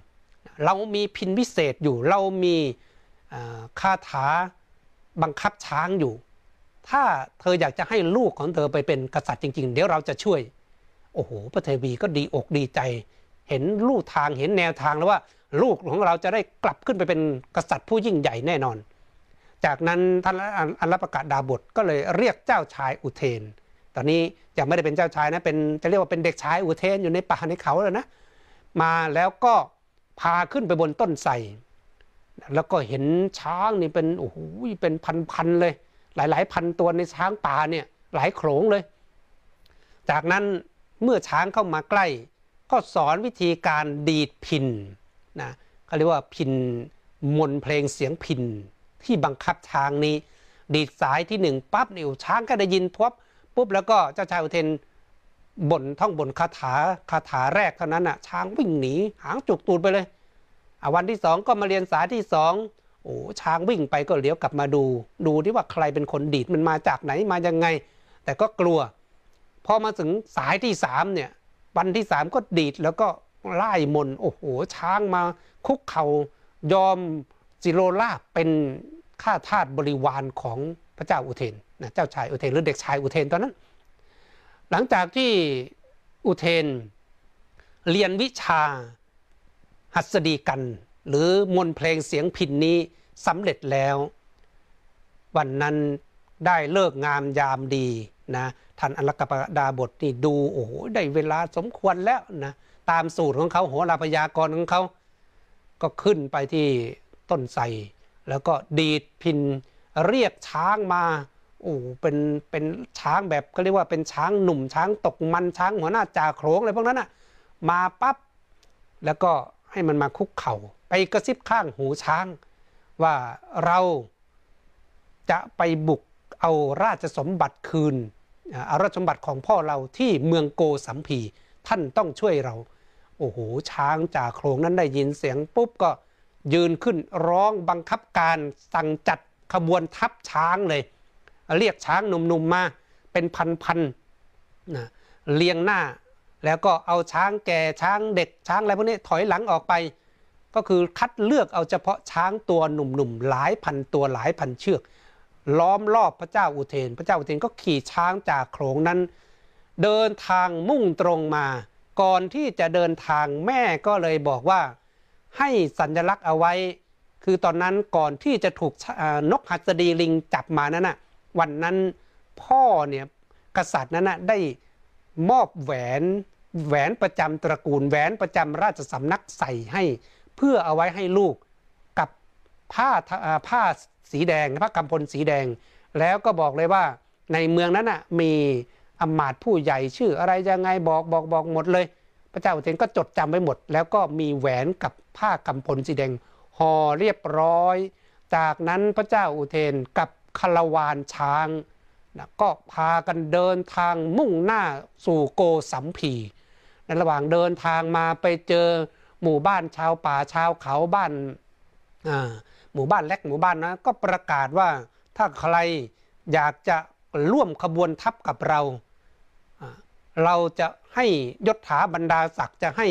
เรามีพินวิเศษอยู่ เรามีคาถาบังคับช้างอยู่ ถ้าเธออยากจะให้ลูกของเธอไปเป็นกษัตริย์จริง ๆ เดี๋ยวเราจะช่วย โอ้โห พระเทวีก็ดีอกดีใจ เห็นลู่ทางเห็นแนวทางแล้วว่า ลูกของเราจะได้กลับขึ้นไปเป็นกษัตริย์ผู้ยิ่งใหญ่แน่นอน จากนั้นท่านอัลลประกาศดาบทก็เลยเรียกเจ้าชายอุเทน ตอนนี้ยังไม่ได้เป็นเจ้าชายนะเป็นจะเรียกว่าเป็นเด็กชายอุเทนอยู่ในป่าในเขาแล้วนะ มาแล้วก็พาขึ้นไปบนต้นไทรแล้วก็เห็นช้างนี่เป็นโอ้โหเป็นพันๆเลย หลายๆ พันตัวในช้างป่าเนี่ยหลายโขลงเลย จากนั้นเมื่อช้างเข้ามาใกล้ ก็สอนวิธีการดีดพินนะเขาเรียกว่าพินมนเพลงเสียงพินที่บังคับช้างนี้ ดีดสายที่หนึ่งปั๊บนิวช้างก็ได้ยินพบปุ๊บแล้วก็เจ้าชายอุเทน บนท่องบนคาถาคาถาแรกเท่านั้นอะ ช้างวิ่งหนีหางจุกตูดไปเลยวันที่สองก็มาเรียนสาที่สองโอ้ช้างวิ่งไปก็เลี้ยวกลับมาดู ดูที่ว่าใครเป็นคนดีดมันมาจากไหนมายังไง แต่ก็กลัวพอมาถึงสายที่สามเนี่ย วันที่สามก็ดีดแล้วก็ไล่มน โอ้โห ช้างมาคุกเขา่ายอมจิโรลาเป็นข้าทาสบริวารของพระเจ้าอุเทนนะเจ้าชายอุเทนหรือเด็กชายอุเทนตอนนั้น หลังจากที่อุเทน เรียนวิชาหัสดีกัน หรือมนเพลงเสียงพินนี้สำเร็จแล้ว วันนั้นได้เลิกงามยามดีนะท่านอลักปดาบทนี่ดูโอ้โหได้เวลาสมควรแล้วนะตามสูตรของเขาโหราพยากรของเขา ก็ขึ้นไปที่ต้นไทรแล้วก็ดีดพินเรียกช้างมา โอ้เป็นเป็นช้างแบบก็เรียกว่าเป็นช้างหนุ่มช้างตกมันช้างหัวหน้าจ่าโขงอะไรพวกนั้นอะมาปั๊บแล้วก็ให้มันมาคุกเขา่าไปกระซิบข้างหูช้าง ว่าเราจะไปบุกเอาราชสมบัติคืนอาราชสมบัติของพ่อเราที่เมืองโกสัมพีท่านต้องช่วยเรา โอ้โหช้างจ่าโขงนั้นได้ยินเสียงปุ๊บก็ยืนขึ้นร้องบังคับการสั่งจัดขบวนทัพช้างเลย เรียกช้างหนุ่มๆมาเป็นพันๆนะเลียงหน้า แล้วก็เอาช้างแก่ช้างเด็กช้างอะไรพวกนี้ถอยหลังออกไป ก็คือคัดเลือกเอาเฉพาะช้างตัวหนุ่มๆหลายพันตัวหลายพันเชือก ล้อมรอบพระเจ้าอุเทน พระเจ้าอุเทนก็ขี่ช้างจากโขงนั้น เดินทางมุ่งตรงมา ก่อนที่จะเดินทางแม่ก็เลยบอกว่า ให้สัญลักษณ์เอาไว้ คือตอนนั้นก่อนที่จะถูกนกหัสดีลิงจับมานั้นน่ะ วันนั้นพ่อเนี่ยกษัตริย์นั้นนะได้มอบแหวนแหวนประจำตระกูลแหวนประจำราชสำนักใส่ให้ เพื่อเอาไว้ให้ลูกกับผ้าผ้าสีแดงผ้ากำพลสีแดง แล้วก็บอกเลยว่าในเมืองนั้นนะมีอมาตผู้ใหญ่ชื่ออะไรยังไงบอกบอกบอกหมดเลย พระเจ้าอุเทนก็จดจำไว้หมด แล้วก็มีแหวนกับผ้ากำพลสีแดงห่อเรียบร้อย จากนั้นพระเจ้าอุเทนกับ คารวานช้างนะก็พากันเดินทางมุ่งหน้าสู่โกสัมพีในระหว่างเดินทางมาไปเจอหมู่บ้านชาวป่าชาวเขาบ้านหมู่บ้านเล็กหมู่บ้านนะก็ประกาศว่าถ้าใครอยากจะร่วมขบวนทัพกับเรา เราจะให้ยศถาบรรดาศักดิ์จะให้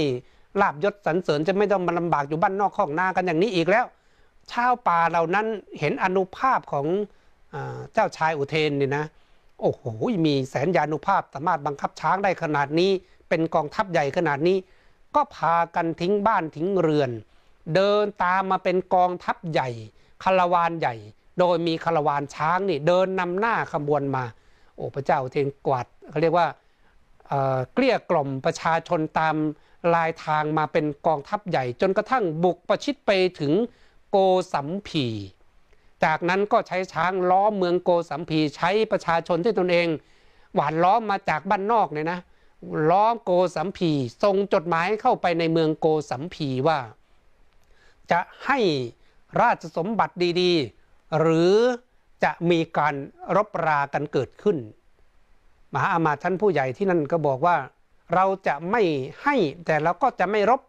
ลาบยศสรรเสริญจะไม่ต้องมาลำบากอยู่บ้านนอกข้องนากันอย่างนี้อีกแล้ว ชาวป่าเหล่านั้นเห็นอนุภาพของ เจ้าชายอุเทนเนี่ยนะโอ้โหมีแสนยานุภาพสามารถบังคับช้างได้ขนาดนี้ เป็นกองทัพใหญ่ขนาดนี้ ก็พากันทิ้งบ้านทิ้งเรือน เดินตามมาเป็นกองทัพใหญ่คารวานใหญ่ โดยมีคารวานช้างนี่เดินนำหน้าขบวนมา โอ้พระเจ้าอุเทนกวาดเขาเรียกว่าเกลี้ยกล่อมประชาชนตามลายทางมาเป็นกองทัพใหญ่ จนกระทั่งบุกประชิดไปถึงโกสัมพี จากนั้นก็ใช้ช้างล้อมเมืองโกสัมพีใช้ประชาชนที่ตนเอง หวานล้อมมาจากบ้านนอกเนี่ยนะล้อมโกสัมพีส่งจดหมายเข้าไปในเมืองโกสัมพีว่า จะให้ราชสมบัติดีๆ หรือจะมีการรบรากันเกิดขึ้น มหาอามาตย์ท่านผู้ใหญ่ที่นั่นก็บอกว่า เราจะไม่ให้แต่เราก็จะไม่รบ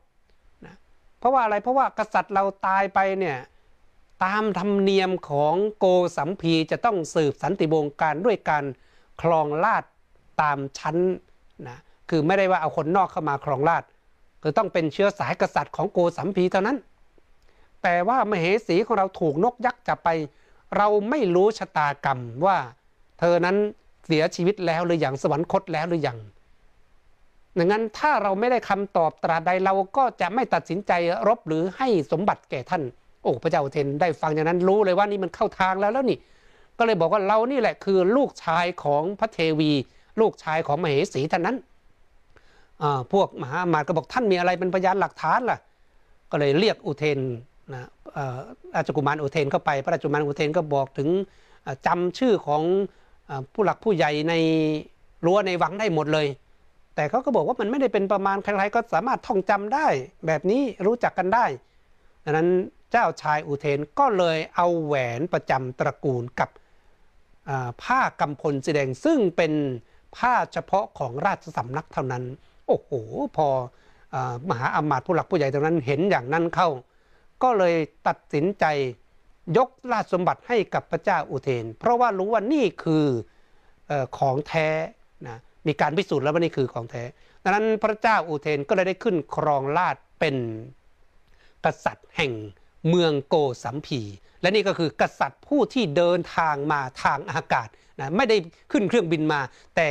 นะเพราะว่าอะไรเพราะว่ากษัตริย์เราตายไปเนี่ย ตามธรรมเนียมของโกสัมพีจะต้องสืบสันติวงการด้วยการคลองลาดตามชั้นนะคือไม่ได้ว่าเอาคนนอกเข้ามาคลองลาดคือต้องเป็นเชื้อสายกษัตริย์ของโกสัมพีเท่านั้น แต่ว่ามเหสีของเราถูกนกยักษ์จับไป เราไม่รู้ชะตากรรมว่า เธอนั้นเสียชีวิตแล้วหรืออย่างสวรรคตแล้วหรือยังดังนั้นถ้าเราไม่ได้คำตอบตราใดเราก็จะไม่ตัดสินใจรบหรือให้สมบัติแก่ท่าน โอ้พระเจ้าเทนได้ฟังอย่างนั้นรู้เลยว่านี่มันเข้าทางแล้วแล้วนี่ ก็เลยบอกว่าเรานี่แหละคือลูกชายของพระเทวี ลูกชายของมเหสีท่านนั้นพวกมหามาตก็บอกท่านมีอะไรเป็นพยานหลักฐานล่ะ ก็เลยเรียกอุเทนนะราชกุมารอุเทนเข้าไป พระราชกุมารอุเทนก็บอกถึงจำชื่อของผู้หลักผู้ใหญ่ในรั้วในวังได้หมดเลย แต่เขาก็บอกว่ามันไม่ได้เป็นประมาณใครๆก็สามารถท่องจำได้ แบบนี้รู้จักกันได้ ดังนั้น เจ้าชายอุเทนก็เลยเอาแหวนประจำตระกูลกับผ้ากำพลสีแดงซึ่งเป็นผ้าเฉพาะของราชสำนักเท่านั้น โอ้โห พออมหาอามาตย์ผู้หลักผู้ใหญ่ตรงนั้นเห็นอย่างนั้นเข้า ก็เลยตัดสินใจยกราชสมบัติให้กับพระเจ้าอุเทน เพราะว่ารู้ว่านี่คืออของแท้นะมีการพิสูจน์แล้วว่านี่คือของแท้ ดังนั้นพระเจ้าอุเทนก็เลยได้ขึ้นครองราชเป็นกษัตริย์แห่ง เมืองโกสัมพี และนี่ก็คือกษัตริย์ผู้ที่เดินทางมาทางอากาศนะไม่ได้ขึ้นเครื่องบินมา แต่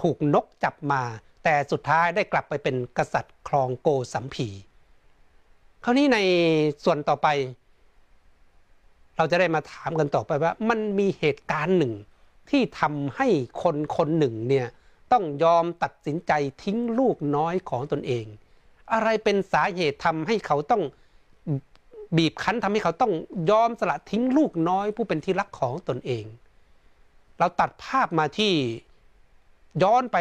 ถูกนกจับมา แต่สุดท้ายได้กลับไปเป็นกษัตริย์ครองโกสัมพีคราวนี้ในส่วนต่อไป เราจะได้มาถามกันต่อไปว่า มันมีเหตุการณ์หนึ่ง ที่ทำให้คนคนหนึ่งเนี่ยต้องยอมตัดสินใจทิ้งลูกน้อยของตนเอง อะไรเป็นสาเหตุทำให้เขาต้อง บีบคั้นทำให้เขาต้องยอมสละทิ้งลูกน้อยผู้เป็นที่รักของตนเอง เราตัดภาพมาที่ย้อนไป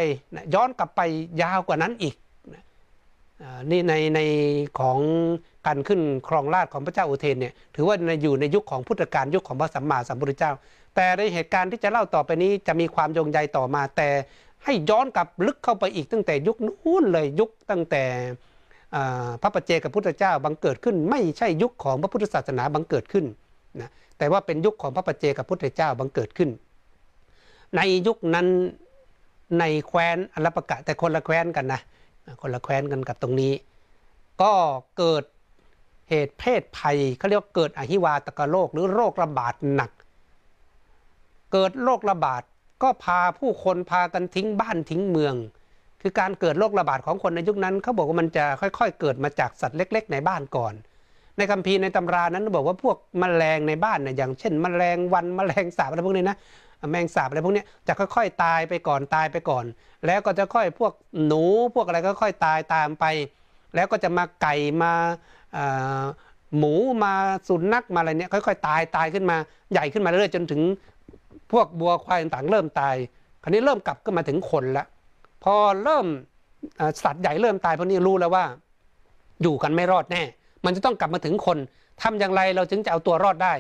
ย้อนกลับไปยาวกว่านั้นอีกนี่ในในของการขึ้นครองราชของพระเจ้าอุเทนเนี่ยถือว่าในอยู่ในยุคของพุทธกาลยุคของพระสัมมาสัมพุทธเจ้า แต่ในเหตุการณ์ที่จะเล่าต่อไปนี้จะมีความยงใยต่อมา แต่ให้ย้อนกลับลึกเข้าไปอีกตั้งแต่ยุคนู้นเลยยุคตั้งแต่ พระปัจเจกับพุทธเจ้าบังเกิดขึ้น ไม่ใช่ยุคของพระพุทธศาสนาบังเกิดขึ้นนะแต่ว่าเป็นยุคของพระปัจเจกับพุทธเจ้าบังเกิดขึ้น ในยุคนั้นในแคว้นอลปกะแต่คนละแคว้นกันนะคนละแคว้นกันกับตรงนี้ ก็เกิดเหตุเพศภัยเขาเรียกว่าเกิดอหิวาตกโรคหรือโรคระบาดหนัก เกิดโรคระบาดก็พาผู้คนพากันทิ้งบ้านทิ้งเมือง คือการเกิดโรคระบาดของคนในยุคนั้นเขาบอกว่ามันจะค่อยๆ เกิดมาจากสัตว์เล็ก ๆ ในบ้านก่อน ในคัมภีร์ในตำรานั้นบอกว่าพวกมแมลงในบ้านเนี่ยอย่างเช่นมแมลงวันมแมลงสาบอะไรพวกนี้นะแมงสาบอะไรพวกนี้จะค่อยๆ ตายไปก่อนตายไปก่อน แล้วก็จะค่อยพวกหนูพวกอะไรก็ค่อยตายตามไป แล้วก็จะมาไก่มาหมูมาสุนัขมาอะไรเนี่ยค่อยๆ ตายตายขึ้นมาใหญ่ขึ้นมาเรื่อยๆจนถึงพวกบัวควายต่างๆ เริ่มตาย คราวนี้เริ่มกลับก็มาถึงคนละ อเริ่มสัตว์ใหญ่เริ่มตายพวกนี้รู้แล้วว่า อยู่กันไม่รอดแน่ มันจะต้องกลับมาถึงคนทำอย่างไรเราจึงจะเอาตัวรอดได้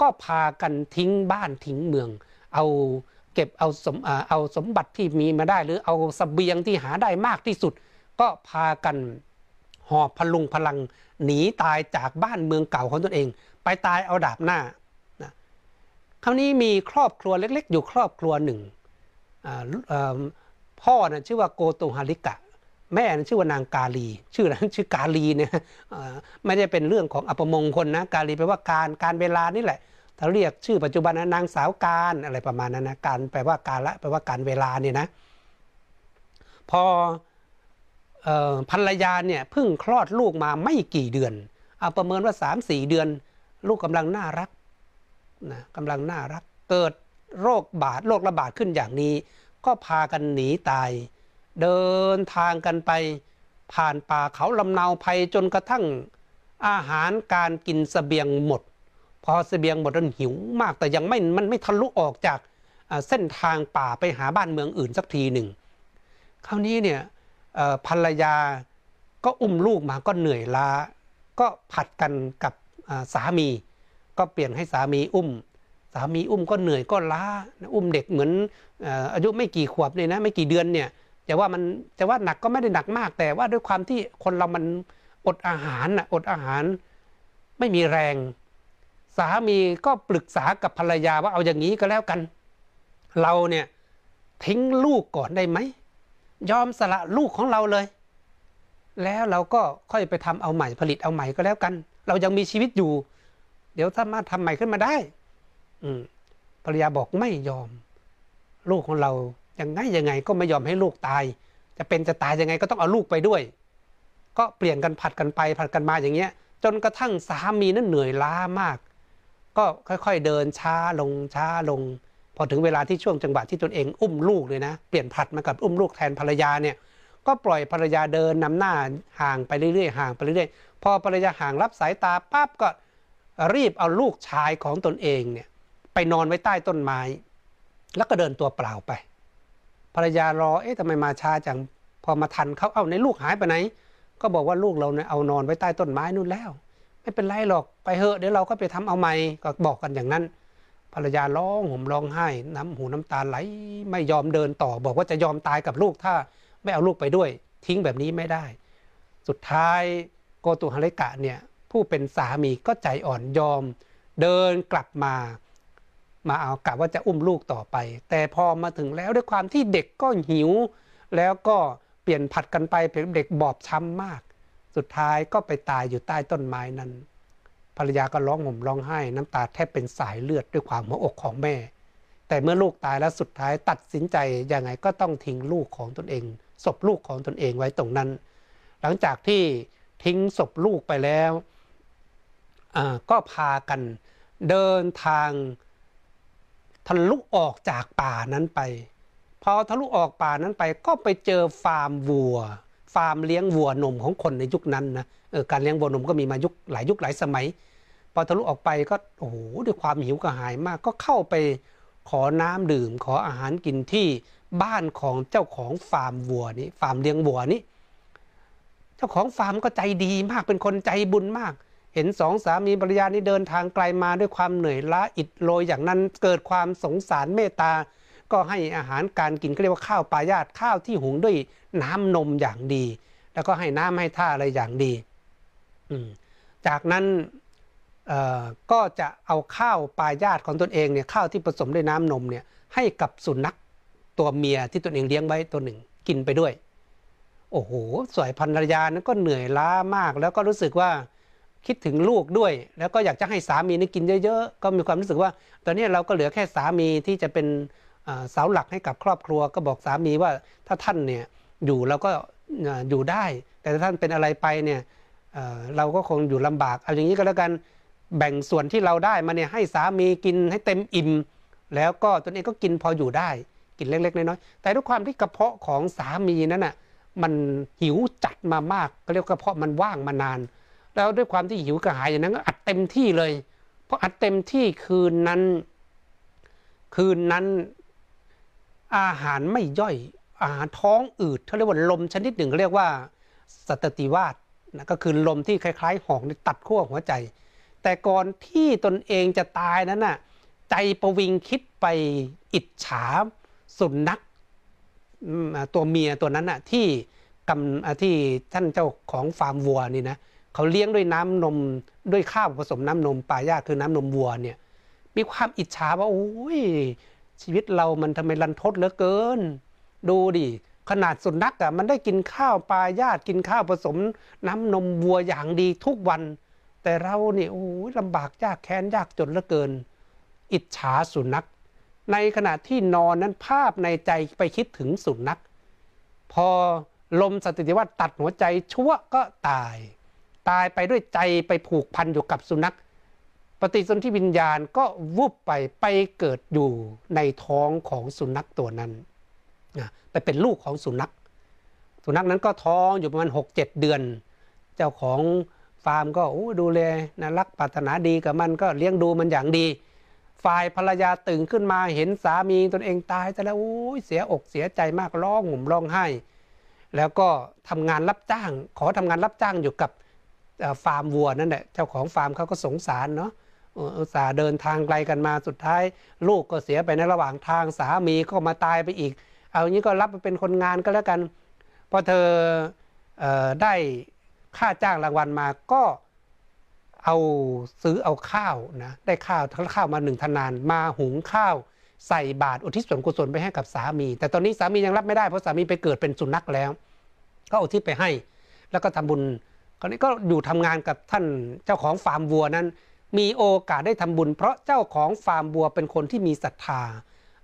ก็พากันทิ้งบ้านทิ้งเมือง เอาเก็บเอาสมเอาสมบัติที่มีมาได้ หรือเอาสเสบียงที่หาได้มากที่สุด ก็พากันหอบพลุงพลังหนีตายจากบ้านเมืองเก่าของตนเอง ไปตายเอาดาบหน้าคราวนี้มีครอบครัวเล็ก ๆ อยู่ครอบครัวหนึ่ง พ่อนะชื่อว่าโกโตฮาริกะ แม่นะชื่อว่านางกาลี ชื่อนั้นชื่อกาลีเนี่ยไม่ได้เป็นเรื่องของอัปมงคลนะกาลีแปลว่าการการเวลานี่แหละถ้าเรียกชื่อปัจจุบันนะนางสาวการอะไรประมาณนั้นนะการแปลว่าการละแปลว่าการเวลาเนี่ยนะพอภรรยาเนี่ยเพิ่งคลอดลูกมาไม่กี่เดือนเอาประเมินว่า3-4 เดือน ลูกกำลังน่ารักนะกำลังน่ารัก เกิดโรคบาดโรคระบาดขึ้นอย่างนี้ ก็พากันหนีตาย เดินทางกันไป ผ่านป่าเขาลำเนาภัยจนกระทั่งอาหารการกินสเสบียงหมด พอสเสบียงหมดนั้นหิวมากแต่ยังไม่มันไม่ทะลุออกจากเส้นทางป่าไปหาบ้านเมืองอื่นสักทีหนึ่งคราวนี้เนี่ยภรรยาก็อุ้มลูกมาก็เหนื่อยล้า ก็ผัดกันกับสามี ก็เปลี่ยนให้สามีอุ้ม สามีอุ้มก็เหนื่อยก็ล้า อุ้มเด็กเหมือนอายุไม่กี่ขวบเนี่ยนะ ไม่กี่เดือนเนี่ยจะว่ามันจะว่าหนักก็ไม่ได้หนักมาก แต่ว่าด้วยความที่คนเรามันอดอาหารนะอดอาหารไม่มีแรง สามีก็ปรึกษากับภรรยาว่าเอาอย่างนี้ก็แล้วกัน เราเนี่ยทิ้งลูกก่อนได้ไหมยอมสละลูกของเราเลย แล้วเราก็ค่อยไปทำเอาใหม่ผลิตเอาใหม่ก็แล้วกัน เรายังมีชีวิตอยู่ เดี๋ยวสามารถทำใหม่ขึ้นมาได้ ภรรยาบอกไม่ยอม ลูกของเรายังไงยังไงก็ไม่ยอมให้ลูกตาย จะเป็นจะตายยังไงก็ต้องเอาลูกไปด้วย ก็เปลี่ยนกันผัดกันไปผัดกันมาอย่างเงี้ย จนกระทั่งสามีนั้นเหนื่อยล้ามาก ก็ค่อยๆเดินช้าลงช้าลง พอถึงเวลาที่ช่วงจังหวะที่ตนเองอุ้มลูกเลยนะ เปลี่ยนผัดมากับอุ้มลูกแทนภรรยาเนี่ยก็ปล่อยภรรยาเดินนำหน้าห่างไปเรื่อยๆห่างไปเรื่อยๆพอภรรยาห่างรับสายตาปั๊บก็รีบเอาลูกชายของตนเองเนี่ย ไปนอนไว้ใต้ต้นไม้ แล้วก็เดินตัวเปล่าไป ภรรยารอเอ๊ะทำไมมาช้าจังพอมาทันเขาเอาในลูกหายไปไหน ก็บอกว่าลูกเราเนี่ยเอานอนไว้ใต้ต้นไม้นู่นแล้ว ไม่เป็นไรหรอกไปเหอะเดี๋ยวเราก็ไปทำเอาใหม่ก็บอกกันอย่างนั้น ภรรยาร้องห่มร้องไห้ น้ำหูน้ำตาไหลไม่ยอมเดินต่อ บอกว่าจะยอมตายกับลูกถ้าไม่เอาลูกไปด้วย ทิ้งแบบนี้ไม่ได้ สุดท้ายโกตุฮาริกะเนี่ยผู้เป็นสามีก็ใจอ่อนยอม เดินกลับมา มาเอากะว่าจะอุ้มลูกต่อไป แต่พอมาถึงแล้วด้วยความที่เด็กก็หิว แล้วก็เปลี่ยนผัดกันไปเป็นเด็กบอบช้ำมาก สุดท้ายก็ไปตายอยู่ใต้ต้นไม้นั้น ภรรยาก็ร้องห่มร้องไห้ น้ำตาแทบเป็นสายเลือดด้วยความหัวอกของแม่ แต่เมื่อลูกตายแล้วสุดท้ายตัดสินใจยังไงก็ต้องทิ้งลูกของตนเองศพลูกของตนเองไว้ตรงนั้น หลังจากที่ทิ้งศพลูกไปแล้วก็พากันเดินทาง ทะลุออกจากป่านั้นไป พอทะลุออกป่านั้นไปก็ไปเจอฟาร์มวัว ฟาร์มเลี้ยงวัวนมของคนในยุคนั้นนะเออการเลี้ยงวัวนมก็มีมายุคหลายยุคหลายสมัย พอทะลุออกไปก็โอ้โหด้วยความหิวกระหายมากก็เข้าไปขอน้ำดื่มขออาหารกินที่บ้านของเจ้าของฟาร์มวัวนี้ฟาร์มเลี้ยงวัวนี้ เจ้าของฟาร์มก็ใจดีมากเป็นคนใจบุญมาก เห็นสองสามีภรรยานี้เดินทางไกลมาด้วยความเหนื่อยล้าอิดโรยอย่างนั้นเกิดความสงสารเมตตา ก็ให้อาหารการกินก็เรียกว่าข้าวปลายาตข้าวที่หุงด้วยน้ำนมอย่างดี แล้วก็ให้น้ำให้ท่าอะไรอย่างดี จากนั้นก็จะเอาข้าวปลายาตของตนเองเนี่ยข้าวที่ผสมด้วยน้ำนมเนี่ยให้กับสุนัขตัวเมียที่ตนเองเลี้ยงไว้ตัวหนึ่งกินไปด้วย โอ้โหสวยภรรยานั้นก็เหนื่อยล้ามาก แล้วก็รู้สึกว่า คิดถึงลูกด้วย แล้วก็อยากจะให้สามีนี่กินเยอะๆ ก็มีความรู้สึกว่า ตอนนี้เราก็เหลือแค่สามีที่จะเป็นเสาหลักให้กับครอบครัว ก็บอกสามีว่าถ้าท่านเนี่ยอยู่เราก็อยู่ได้ แต่ถ้าท่านเป็นอะไรไปเนี่ยเราก็คงอยู่ลำบากเอาอย่างนี้ก็แล้วกันแบ่งส่วนที่เราได้มาเนี่ยให้สามีกินให้เต็มอิ่มแล้วก็ตนเองก็กินพออยู่ได้กินเล็กๆน้อยๆแต่ด้วยความที่กระเพาะของสามีนั้นน่ะมันหิวจัดมามากก็เรียกกระเพาะมันว่างมานาน แล้วด้วยความที่หิวกระหายอย่างนั้นก็อัดเต็มที่เลย เพราะอัดเต็มที่คืนนั้น คืนนั้น อาหารไม่ย่อย อาหารท้องอืดเขาเรียกว่าลมชนิดหนึ่งเรียกว่าสตติวาสนะก็คือลมที่คล้ายๆหอกตัดขั้วหัวใจ แต่ก่อนที่ตนเองจะตายนั้นน่ะใจประวิงคิดไปอิจฉาสุนัขตัวเมียตัวนั้นน่ะที่กำที่ท่านเจ้าของฟาร์มวัวนี่นะ เขาเลี้ยงด้วยน้ำนมด้วยข้าวผสมน้ำนมปลายาคือน้ำนมวัวเนี่ยมีความอิจฉาว่าโอ้ยชีวิตเรามันทำไมรันทดเหลือเกิน ดูดิขนาดสุนัขอะมันได้กินข้าวปลายากินข้าวผสม น้ำนมวัวอย่างดีทุกวัน แต่เราเนี่ยโอ้ยลำบากยากแค้นยากจนเหลือเกิน อิจฉาสุนัข ในขณะที่นอนนั้นภาพในใจไปคิดถึงสุนัขพอลมสติวัตตัดหัวใจชั่วก็ตาย ตายไปด้วยใจไปผูกพันอยู่กับสุนัข ปฏิสนธิวิญญาณก็วุบไปไปเกิดอยู่ในท้องของสุนัขตัวนั้นนะไปเป็นลูกของสุนัข สุนัขนั้นก็ท้องอยู่ประมาณ 6-7 เดือน เจ้าของฟาร์มก็ดูแลนะรักปรารถนาดีกับมันก็เลี้ยงดูมันอย่างดี ฝ่ายภรรยาตื่นขึ้นมาเห็นสามีตนเองตายแต่แล้วโอ้ยเสียอกเสียใจมากร้องห่มร้องไห้ แล้วก็ทำงานรับจ้าง ขอทำงานรับจ้างอยู่กับ ฟาร์มวัวนั่นแหละเจ้าของฟาร์มเขาก็สงสารเนาะอุตส่าห์เดินทางไกลกันมาสุดท้าย ลูกก็เสียไปในระหว่างทางสามีก็มาตายไปอีก เอางี้ก็รับมาเป็นคนงานก็แล้วกันพอเธอออได้ค่าจ้างรางวัลมาก็เอาซื้อเอาข้าวนะได้ข้าวทั้งข้าวมาหนึ่งทนาน มาหุงข้าวใส่บาตรอุทิศส่วนกุศลไปให้กับสามี แต่ตอนนี้สามียังรับไม่ได้เพราะสามีไปเกิดเป็นสุนัขแล้ว ก็อุทิศไปให้ แล้วก็ทำบุญ ราวนี้ก็อยู่ทำงานกับท่านเจ้าของฟาร์มวัวนั้น มีโอกาสได้ทำบุญ เพราะเจ้าของฟาร์มวัวเป็นคนที่มีศรัทธา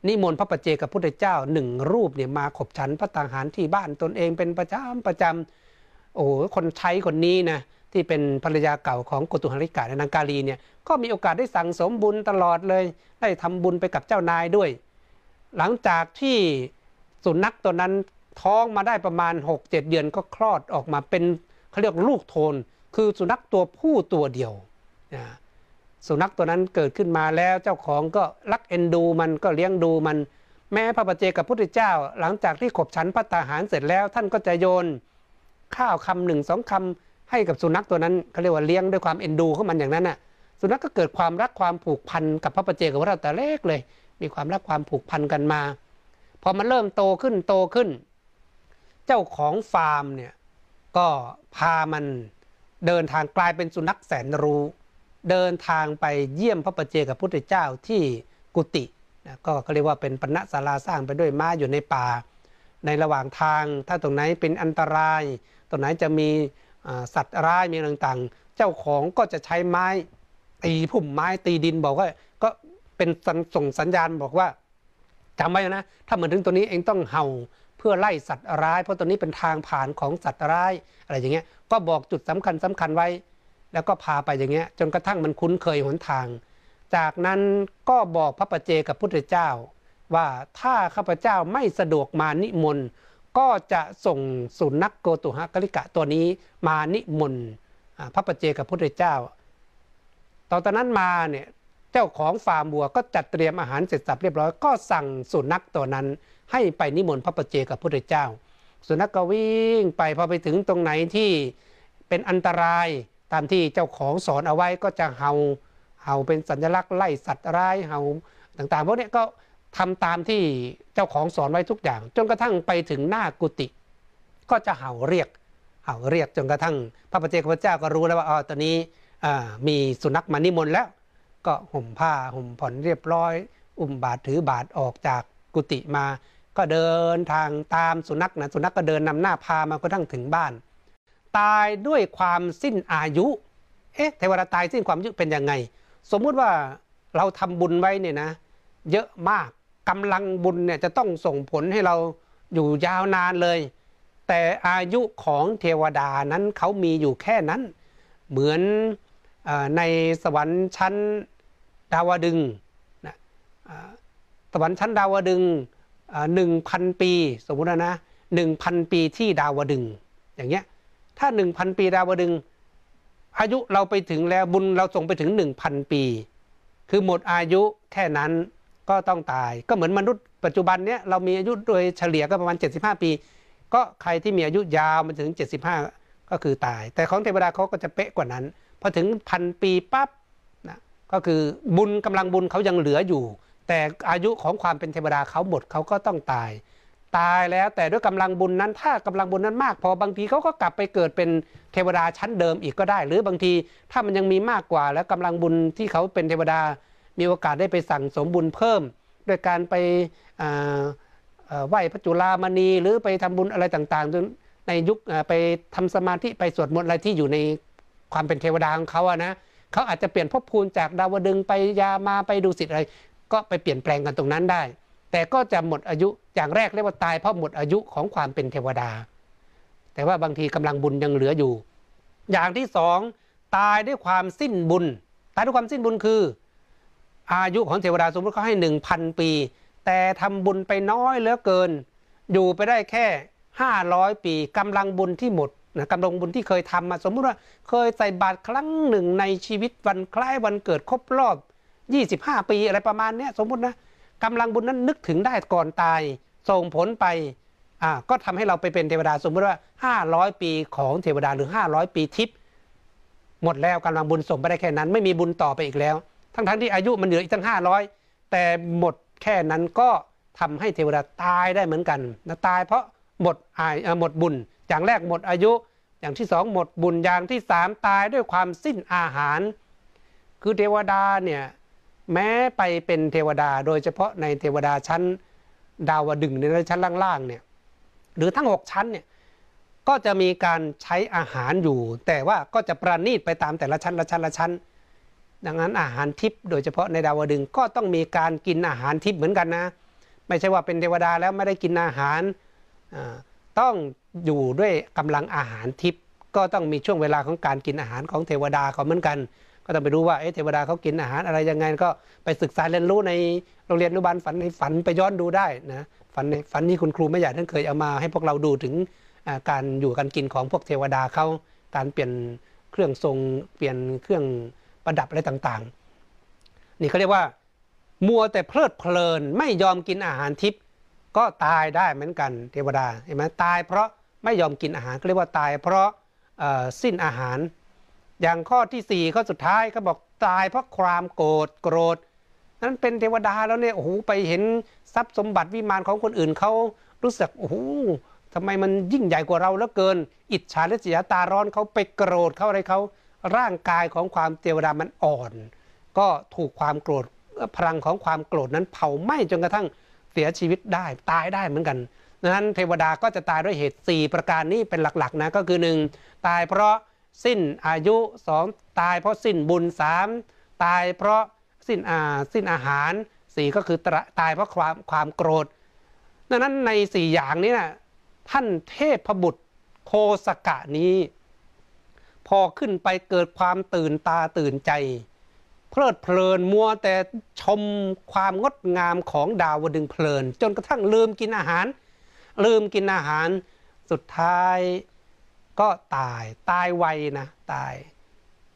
นิมนต์พระประเจกับพุทธเจ้าหนึ่งรูปเนี่ยมาขบฉันพระตังหารที่บ้านตนเองเป็นประจำประจำโอ้คนใช้คนนี้นะที่เป็นภรรยาเก่าของกุตุหริกาในนางกาลีเนี่ยก็มีโอกาสได้สั่งสมบุญตลอดเลย ได้ทำบุญไปกับเจ้านายด้วย หลังจากที่สุนัขตัวนั้นท้องมาได้ประมาณ 6-7 เดือนก็คลอดออกมาเป็น เขาเรียกลูกโทน คือสุนัขตัวผู้ตัวเดียวนะสุนัขตัวนั้นเกิดขึ้นมาแล้วเจ้าของก็รักเอ็นดูมันก็เลี้ยงดูมัน แม้พระปเจกับพุทธเจ้า หลังจากที่ขบฉันพัตาหารเสร็จแล้ว ท่านก็จะโยน ข้าวคำหนึ่งสองคำให้กับสุนัขตัวนั้นเขาเรียกว่าเลี้ยงด้วยความเอ็นดูของมันอย่างนั้นน่ะสุนัขก็เกิดความรักความผูกพันกับพระปเจกับพระเราแต่เล็กเลย มีความรักความผูกพันกันมา พอมันเริ่มโตขึ้นโตขึ้น เจ้าของฟาร์มเนี่ย ก็พามันเดินทางกลายเป็นสุนัขแสนรู้ เดินทางไปเยี่ยมพระประเจกับพุทธเจ้าที่กุฏินะก็เขาเรียกว่าเป็นปณะศาลาสร้างไปด้วยม้าอยู่ในป่า ในระหว่างทางถ้าตรงไหนเป็นอันตราย ตรงไหนจะมีสัตว์ร้ายมีต่างๆ เจ้าของก็จะใช้ไม้ตีพุ่มไม้ตีดินบอกว่าก็เป็นส่งสัญญาณบอกว่าจำไว้นะ ถ้ามือนถึงตัวนี้เองต้องเห่า เพื่อไล่สัตว์ร้าย เพราะตัวนี้เป็นทางผ่านของสัตว์ร้ายอะไรอย่างเงี้ยก็บอกจุดสำคัญสำคัญไว้ แล้วก็พาไปอย่างเงี้ยจนกระทั่งมันคุ้นเคยหนทาง จากนั้นก็บอกพระประเจกับพุทธเจ้า ว่าถ้าข้าพเจ้าไม่สะดวกมานิมนต์ก็จะส่งสุนัขโกตุหกลิกะตัวนี้มานิมนต์พระประเจกับพุทธเจ้าตอนนั้นมาเนี่ยเจ้าของฟาร์มบัวก็จัดเตรียมอาหารเสร็จสับเรียบร้อยก็สั่งสุนัขตัวนั้น ให้ไปนิมนต์พระประเจกับพระพุทธเจ้า สุนัขก็วิ่งไปพอไปถึงตรงไหนที่เป็นอันตรายตามที่เจ้าของสอนเอาไว้ก็จะเห่าเห่าเป็นสัญลักษณ์ไล่สัตว์ร้ายเห่าต่างๆพวกนี้ก็ทำตามที่เจ้าของสอนไว้ทุกอย่าง จนกระทั่งไปถึงหน้ากุฏิก็จะเห่าเรียกเห่าเรียกจนกระทั่ง พระปเจกพระเจ้าก็รู้แล้วว่าอ๋อตอนนี้มีสุนัขมานิมนต์แล้ว ก็ห่มผ้าห่มผ่อนเรียบร้อย อุ้มบาตรถือบาตรออกจากกุฏิมา ก็เดินทางตามสุนัขนะสุนัขก็เดินนำหน้าพามากระทั่งถึงบ้าน ตายด้วยความสิ้นอายุ เอ๊ะเทวดาตายสิ้นความอายุเป็นยังไง สมมุติว่าเราทำบุญไว้เนี่ยนะ เยอะมากกำลังบุญเนี่ยจะต้องส่งผลให้เราอยู่ยาวนานเลย แต่อายุของเทวดานั้นเขามีอยู่แค่นั้น เหมือนอในสวรรค์ชั้นดาวดึงนะสวรรค์ชั้นดาวดึง หนึ่งพันปี สมมุตินะหนึ่งพันปีที่ดาวดึง อย่างเงี้ย ถ้าหนึ่งพันปีดาวดึง อายุเราไปถึงแล้วบุญเราส่งไปถึงหนึ่งพันปี คือหมดอายุแค่นั้นก็ต้องตาย ก็เหมือนมนุษย์ปัจจุบันเนี้ยเรามีอายุโดยเฉลี่ยก็ประมาณ 75 ปี ก็ใครที่มีอายุยาวมาถึง 75 ก็คือตาย แต่ของเทวดาเขาก็จะเป๊ะกว่านั้นพอถึงพันปีปั๊บนะก็คือบุญกำลังบุญเขายังเหลืออยู่ แต่อายุของความเป็นเทวดาเขาหมดเขาก็ต้องตาย ตายแล้วแต่ด้วยกำลังบุญนั้นถ้ากำลังบุญนั้นมาก พอบางทีเขาก็กลับไปเกิดเป็นเทวดาชั้นเดิมอีกก็ได้ หรือบางทีถ้ามันยังมีมากกว่า แล้วกำลังบุญที่เขาเป็นเทวดา มีโอกาสได้ไปสั่งสมบุญเพิ่มด้วยการไปไหว้พระจุลามณีหรือไปทำบุญอะไรต่างๆในยุคไปทำสมาธิไปสวดมนต์อะไรที่อยู่ในความเป็นเทวดาของเขาอะนะเขาอาจจะเปลี่ยนภพภูมิจากดาวดึงไปยามาไปดูสิทธิ์อะไร ก็ไปเปลี่ยนแปลงกันตรงนั้นได้ แต่ก็จะหมดอายุอย่างแรกเรียกว่าตายเพราะหมดอายุของความเป็นเทวดา แต่ว่าบางทีกำลังบุญยังเหลืออยู่ อย่างที่สองตายด้วยความสิ้นบุญ ตายด้วยความสิ้นบุญคือ อายุของเทวดาสมมติเขาให้หนึ่งพันปี แต่ทำบุญไปน้อยเหลือเกิน อยู่ไปได้แค่ห้าร้อยปีกำลังบุญที่หมดนะกำลังบุญที่เคยทำมาสมมุติว่าเคยใส่บาตรครั้งหนึ่งในชีวิตวันคล้ายวันเกิดครบรอบ 25 ปีอะไรประมาณนี้สมมุตินะกำลังบุญนั้นนึกถึงได้ก่อนตายส่งผลไปอ่าก็ทำให้เราไปเป็นเทวดาสมมติว่า 500 ปีของเทวดาหรือ 500 ปีทิพย์หมดแล้วกำลังบุญส่งไปได้แค่นั้น ไม่มีบุญต่อไปอีกแล้ว ทั้งทั้งที่อายุมันเหลืออีกตั้งห้าร้อยแต่หมดแค่นั้นก็ทำให้เทวดาตายได้เหมือนกันนะตายเพราะหมดอายหมดบุญ อย่างแรกหมดอายุ อย่างที่สองหมดบุญอย่างที่สามตายด้วยความสิ้นอาหาร คือเทวดาเนี่ย แม้ไปเป็นเทวดา โดยเฉพาะในเทวดาชั้นดาวดึงในชั้นล่างๆเนี่ยหรือทั้งหกชั้นเนี่ยก็จะมีการใช้อาหารอยู่ แต่ว่าก็จะประณีตไปตามแต่ละชั้นละชั้นละชั้น ดังนั้นอาหารทิพย์โดยเฉพาะในดาวดึงก็ต้องมีการกินอาหารทิพย์เหมือนกันนะ ไม่ใช่ว่าเป็นเทวดาแล้วไม่ได้กินอาหารต้องอยู่ด้วยกำลังอาหารทิพย์ก็ต้องมีช่วงเวลาของการกินอาหารของเทวดาเขาเหมือนกัน ก็ต้องไปรู้ว่าเทวดาเขากินอาหารอะไรยังไงก็ไปศึกษาเรียนรู้ในโรงเรียนอนุบาลฝันในฝันไปย้อนดูได้นะฝันในฝันนี้คุณครูไม่อยากท่านเคยเอามาให้พวกเราดูถึงการอยู่การกินของพวกเทวดาเขาการเปลี่ยนเครื่องทรงเปลี่ยนเครื่องประดับอะไรต่างๆ นี่เขาเรียกว่า มัวแต่เพลิดเพลินไม่ยอมกินอาหารทิพย์ก็ตายได้เหมือนกันเทวดาเห็นไหมตายเพราะไม่ยอมกินอาหารเขาเรียกว่าตายเพราะสิ้นอาหาร อย่างข้อที่สี่ข้อสุดท้ายก็บอกตายเพราะความโกรธโกรธนั้นเป็นเทวดาแล้วเนี่ยโอ้โหไปเห็นทรัพย์สมบัติวิมานของคนอื่นเขารู้สึกโอ้โหทำไมมันยิ่งใหญ่กว่าเราเหลือเกิน อิจฉาและเสียตาร้อนเขาไปโกรธเขาอะไรเขาร่างกายของความเทวดามันอ่อน ก็ถูกความโกรธพลังของความโกรธนั้นเผาไหม้จนกระทั่งเสียชีวิตได้ตายได้เหมือนกันดังนั้นเทวดาก็จะตายด้วยเหตุ 4 ประการนี้เป็นหลักๆนะก็คือ 1. ตายเพราะ สิ้นอายุ 2. ตายเพราะสิ้นบุญ 3. ตายเพราะสิ้นอาสิ้นอาหาร4ก็คือตายเพราะความความโกรธ ดังนั้นใน4อย่างนี้นะท่านเทพบุตรโคสกะนี้ พอขึ้นไปเกิดความตื่นตาตื่นใจ เพลิดเพลินมัวแต่ชมความงดงามของดาวดึงเพลิน จนกระทั่งลืมกินอาหาร ลืมกินอาหารสุดท้าย ก็ตายตายไวนะตาย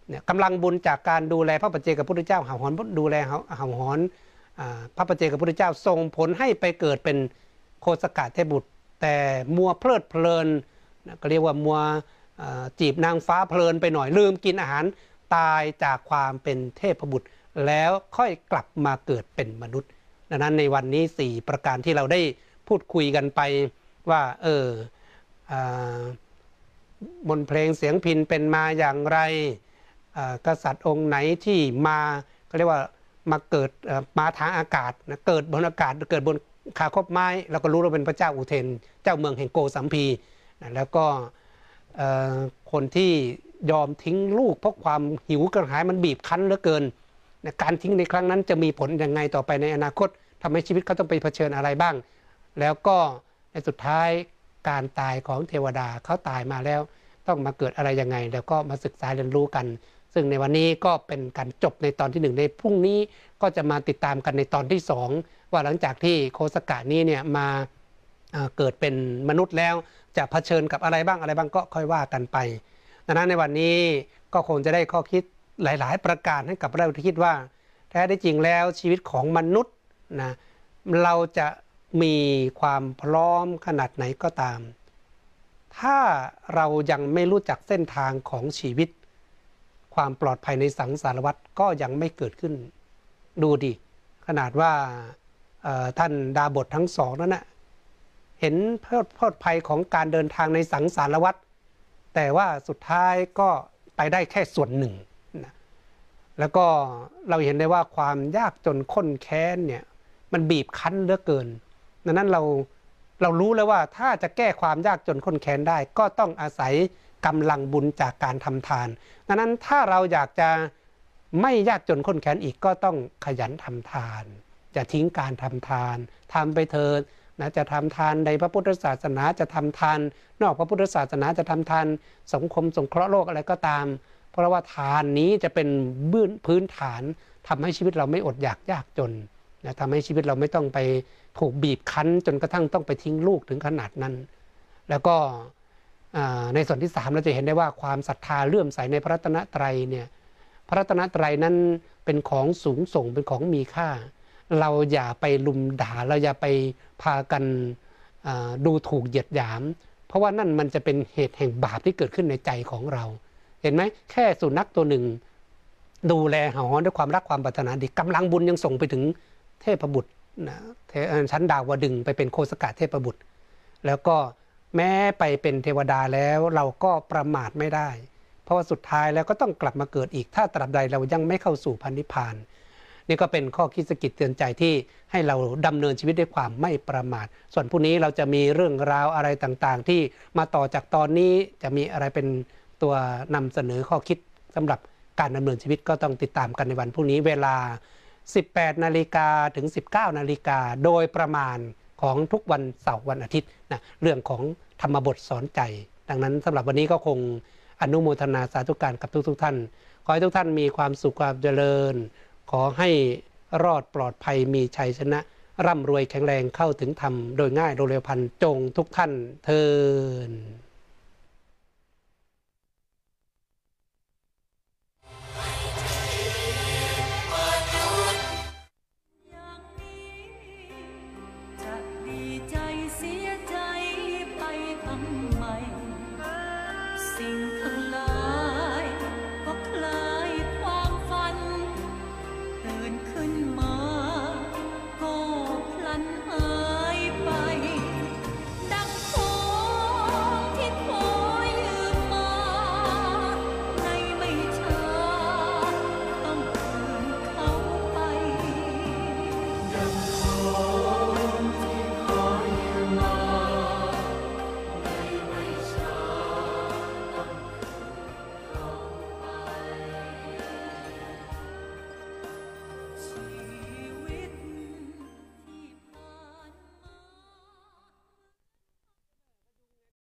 เนี่ยกำลังบุญจากการดูแลพระปัจเจกับพระพุทธเจ้าห่าหอนดูแลห่าหอนพระปัจเจกับพระพุทธเจ้าส่งผลให้ไปเกิดเป็นโคสกาเทบุตร แต่มัวเพลิดเพลินก็เรียกว่ามัวจีบนางฟ้าเพลินไปหน่อยลืมกินอาหารตายจากความเป็นเทพบุตร แล้วค่อยกลับมาเกิดเป็นมนุษย์ ดังนั้นในวันนี้ 4 ประการที่เราได้พูดคุยกันไปว่า เออ บนเพลงเสียงพินเป็นมาอย่างไรกษัตริย์องค์ไหนที่มาก็เรียกว่ามาเกิดมาทางอากาศนะเกิดบนอากาศเกิดบนคาคบไม้เราก็รู้ว่าเป็นพระเจ้าอุเทน เจ้าเมืองแห่งโกสัมพีนะแล้วก็คนที่ยอมทิ้งลูกเพราะความหิวกระหายมันบีบคั้นเหลือเกินนะการทิ้งในครั้งนั้นจะมีผลยังไงต่อไปในอนาคตทำให้ชีวิตเขาต้องไปเผชิญอะไรบ้าง แล้วก็ในสุดท้าย การตายของเทวดาเขาตายมาแล้ว ต้องมาเกิดอะไรยังไง แล้วก็มาศึกษาเรียนรู้กัน ซึ่งในวันนี้ก็เป็นการจบในตอนที่ 1 ในพรุ่งนี้ก็จะมาติดตามกันในตอนที่ 2 ว่าหลังจากที่โคสกะนี้เนี่ยมาเกิดเป็นมนุษย์แล้วจะเผชิญกับอะไรบ้างอะไรบ้างก็ค่อยว่ากันไปดังนั้นในวันนี้ก็คงจะได้ข้อคิดหลาย ๆ ประการให้กับเราที่คิดว่า แท้ได้จริงแล้วชีวิตของมนุษย์นะเราจะ มีความพร้อมขนาดไหนก็ตาม ถ้าเรายังไม่รู้จักเส้นทางของชีวิต ความปลอดภัยในสังสารวัตรก็ยังไม่เกิดขึ้น ดูดิ ขนาดว่าท่านดาบททั้งสองนั้นนะเห็นเพลิดเพลิดภัยของการเดินทางในสังสารวัตรแต่ว่าสุดท้ายก็ไปได้แค่ส่วนหนึ่งนะแล้วก็เราเห็นได้ว่าความยากจนข้นแค้นเนี่ยมันบีบคั้นเหลือเกิน ดังนั้นเราเรารู้แล้วว่าถ้าจะแก้ความยากจนข้นแค้นได้ ก็ต้องอาศัยกำลังบุญจากการทำทาน ดังนั้นถ้าเราอยากจะไม่ยากจนข้นแค้นอีกก็ต้องขยันทำทานจะทิ้งการทำทานทำไปเถิดนะจะทำทานในพระพุทธศาสนาจะทำทาน นอกพระพุทธศาสนาจะทำทานสังคมสงเคราะห์โลกอะไรก็ตาม เพราะว่าทานนี้จะเป็นบื้นพื้นฐานทำให้ชีวิตเราไม่อดอยากยากจน นะทำให้ชีวิตเราไม่ต้องไปถูกบีบคั้น จนกระทั่งต้องไปทิ้งลูกถึงขนาดนั้น แล้วก็ในส่วนที่ 3 เราจะเห็นได้ว่าความศรัทธาเลื่อมใสในพระรัตนตรัยเนี่ยพระรัตนตรัยนั้นเป็นของสูงส่งเป็นของมีค่า เราอย่าไปลุมด่าเราอย่าไปพากันดูถูกเหยียดหยาม เพราะว่านั่นมันจะเป็นเหตุแห่งบาปที่เกิดขึ้นในใจของเรา เห็นไหมแค่สุนัขตัวหนึ่ง ดูแลหาด้วยความรักความปรารถนาดีกำลังบุญยังส่งไปถึง เทพบุตรนะชั้นดาวดึงไปเป็นโคสกาเทพบุตร แล้วก็แม้ไปเป็นเทวดาแล้วเราก็ประมาทไม่ได้ เพราะว่าสุดท้ายแล้วก็ต้องกลับมาเกิดอีกถ้าตราบใดเรายังไม่เข้าสู่พันธิพาน นี่ก็เป็นข้อคิดสกิดเตือนใจที่ให้เราดำเนินชีวิตด้วยความไม่ประมาท ส่วนพรุ่งนี้เราจะมีเรื่องราวอะไรต่างๆ ที่มาต่อจากตอนนี้จะมีอะไรเป็นตัวนำเสนอข้อคิดสำหรับการดำเนินชีวิตก็ต้องติดตามกันในวันพรุ่งนี้เวลา 18 นาฬิกาถึง 19 นาฬิกาโดยประมาณของทุกวันเสาร์วันอาทิตย์นะเรื่องของธรรมบทสอนใจ ดังนั้นสำหรับวันนี้ก็คงอนุโมทนาสาธุการกับทุกทุกท่าน ขอให้ทุกท่านมีความสุขความเจริญ ขอให้รอดปลอดภัยมีชัยชนะ ร่ำรวยแข็งแรงเข้าถึงธรรมโดยง่ายโดยเร็วพันจงทุกท่านเทิน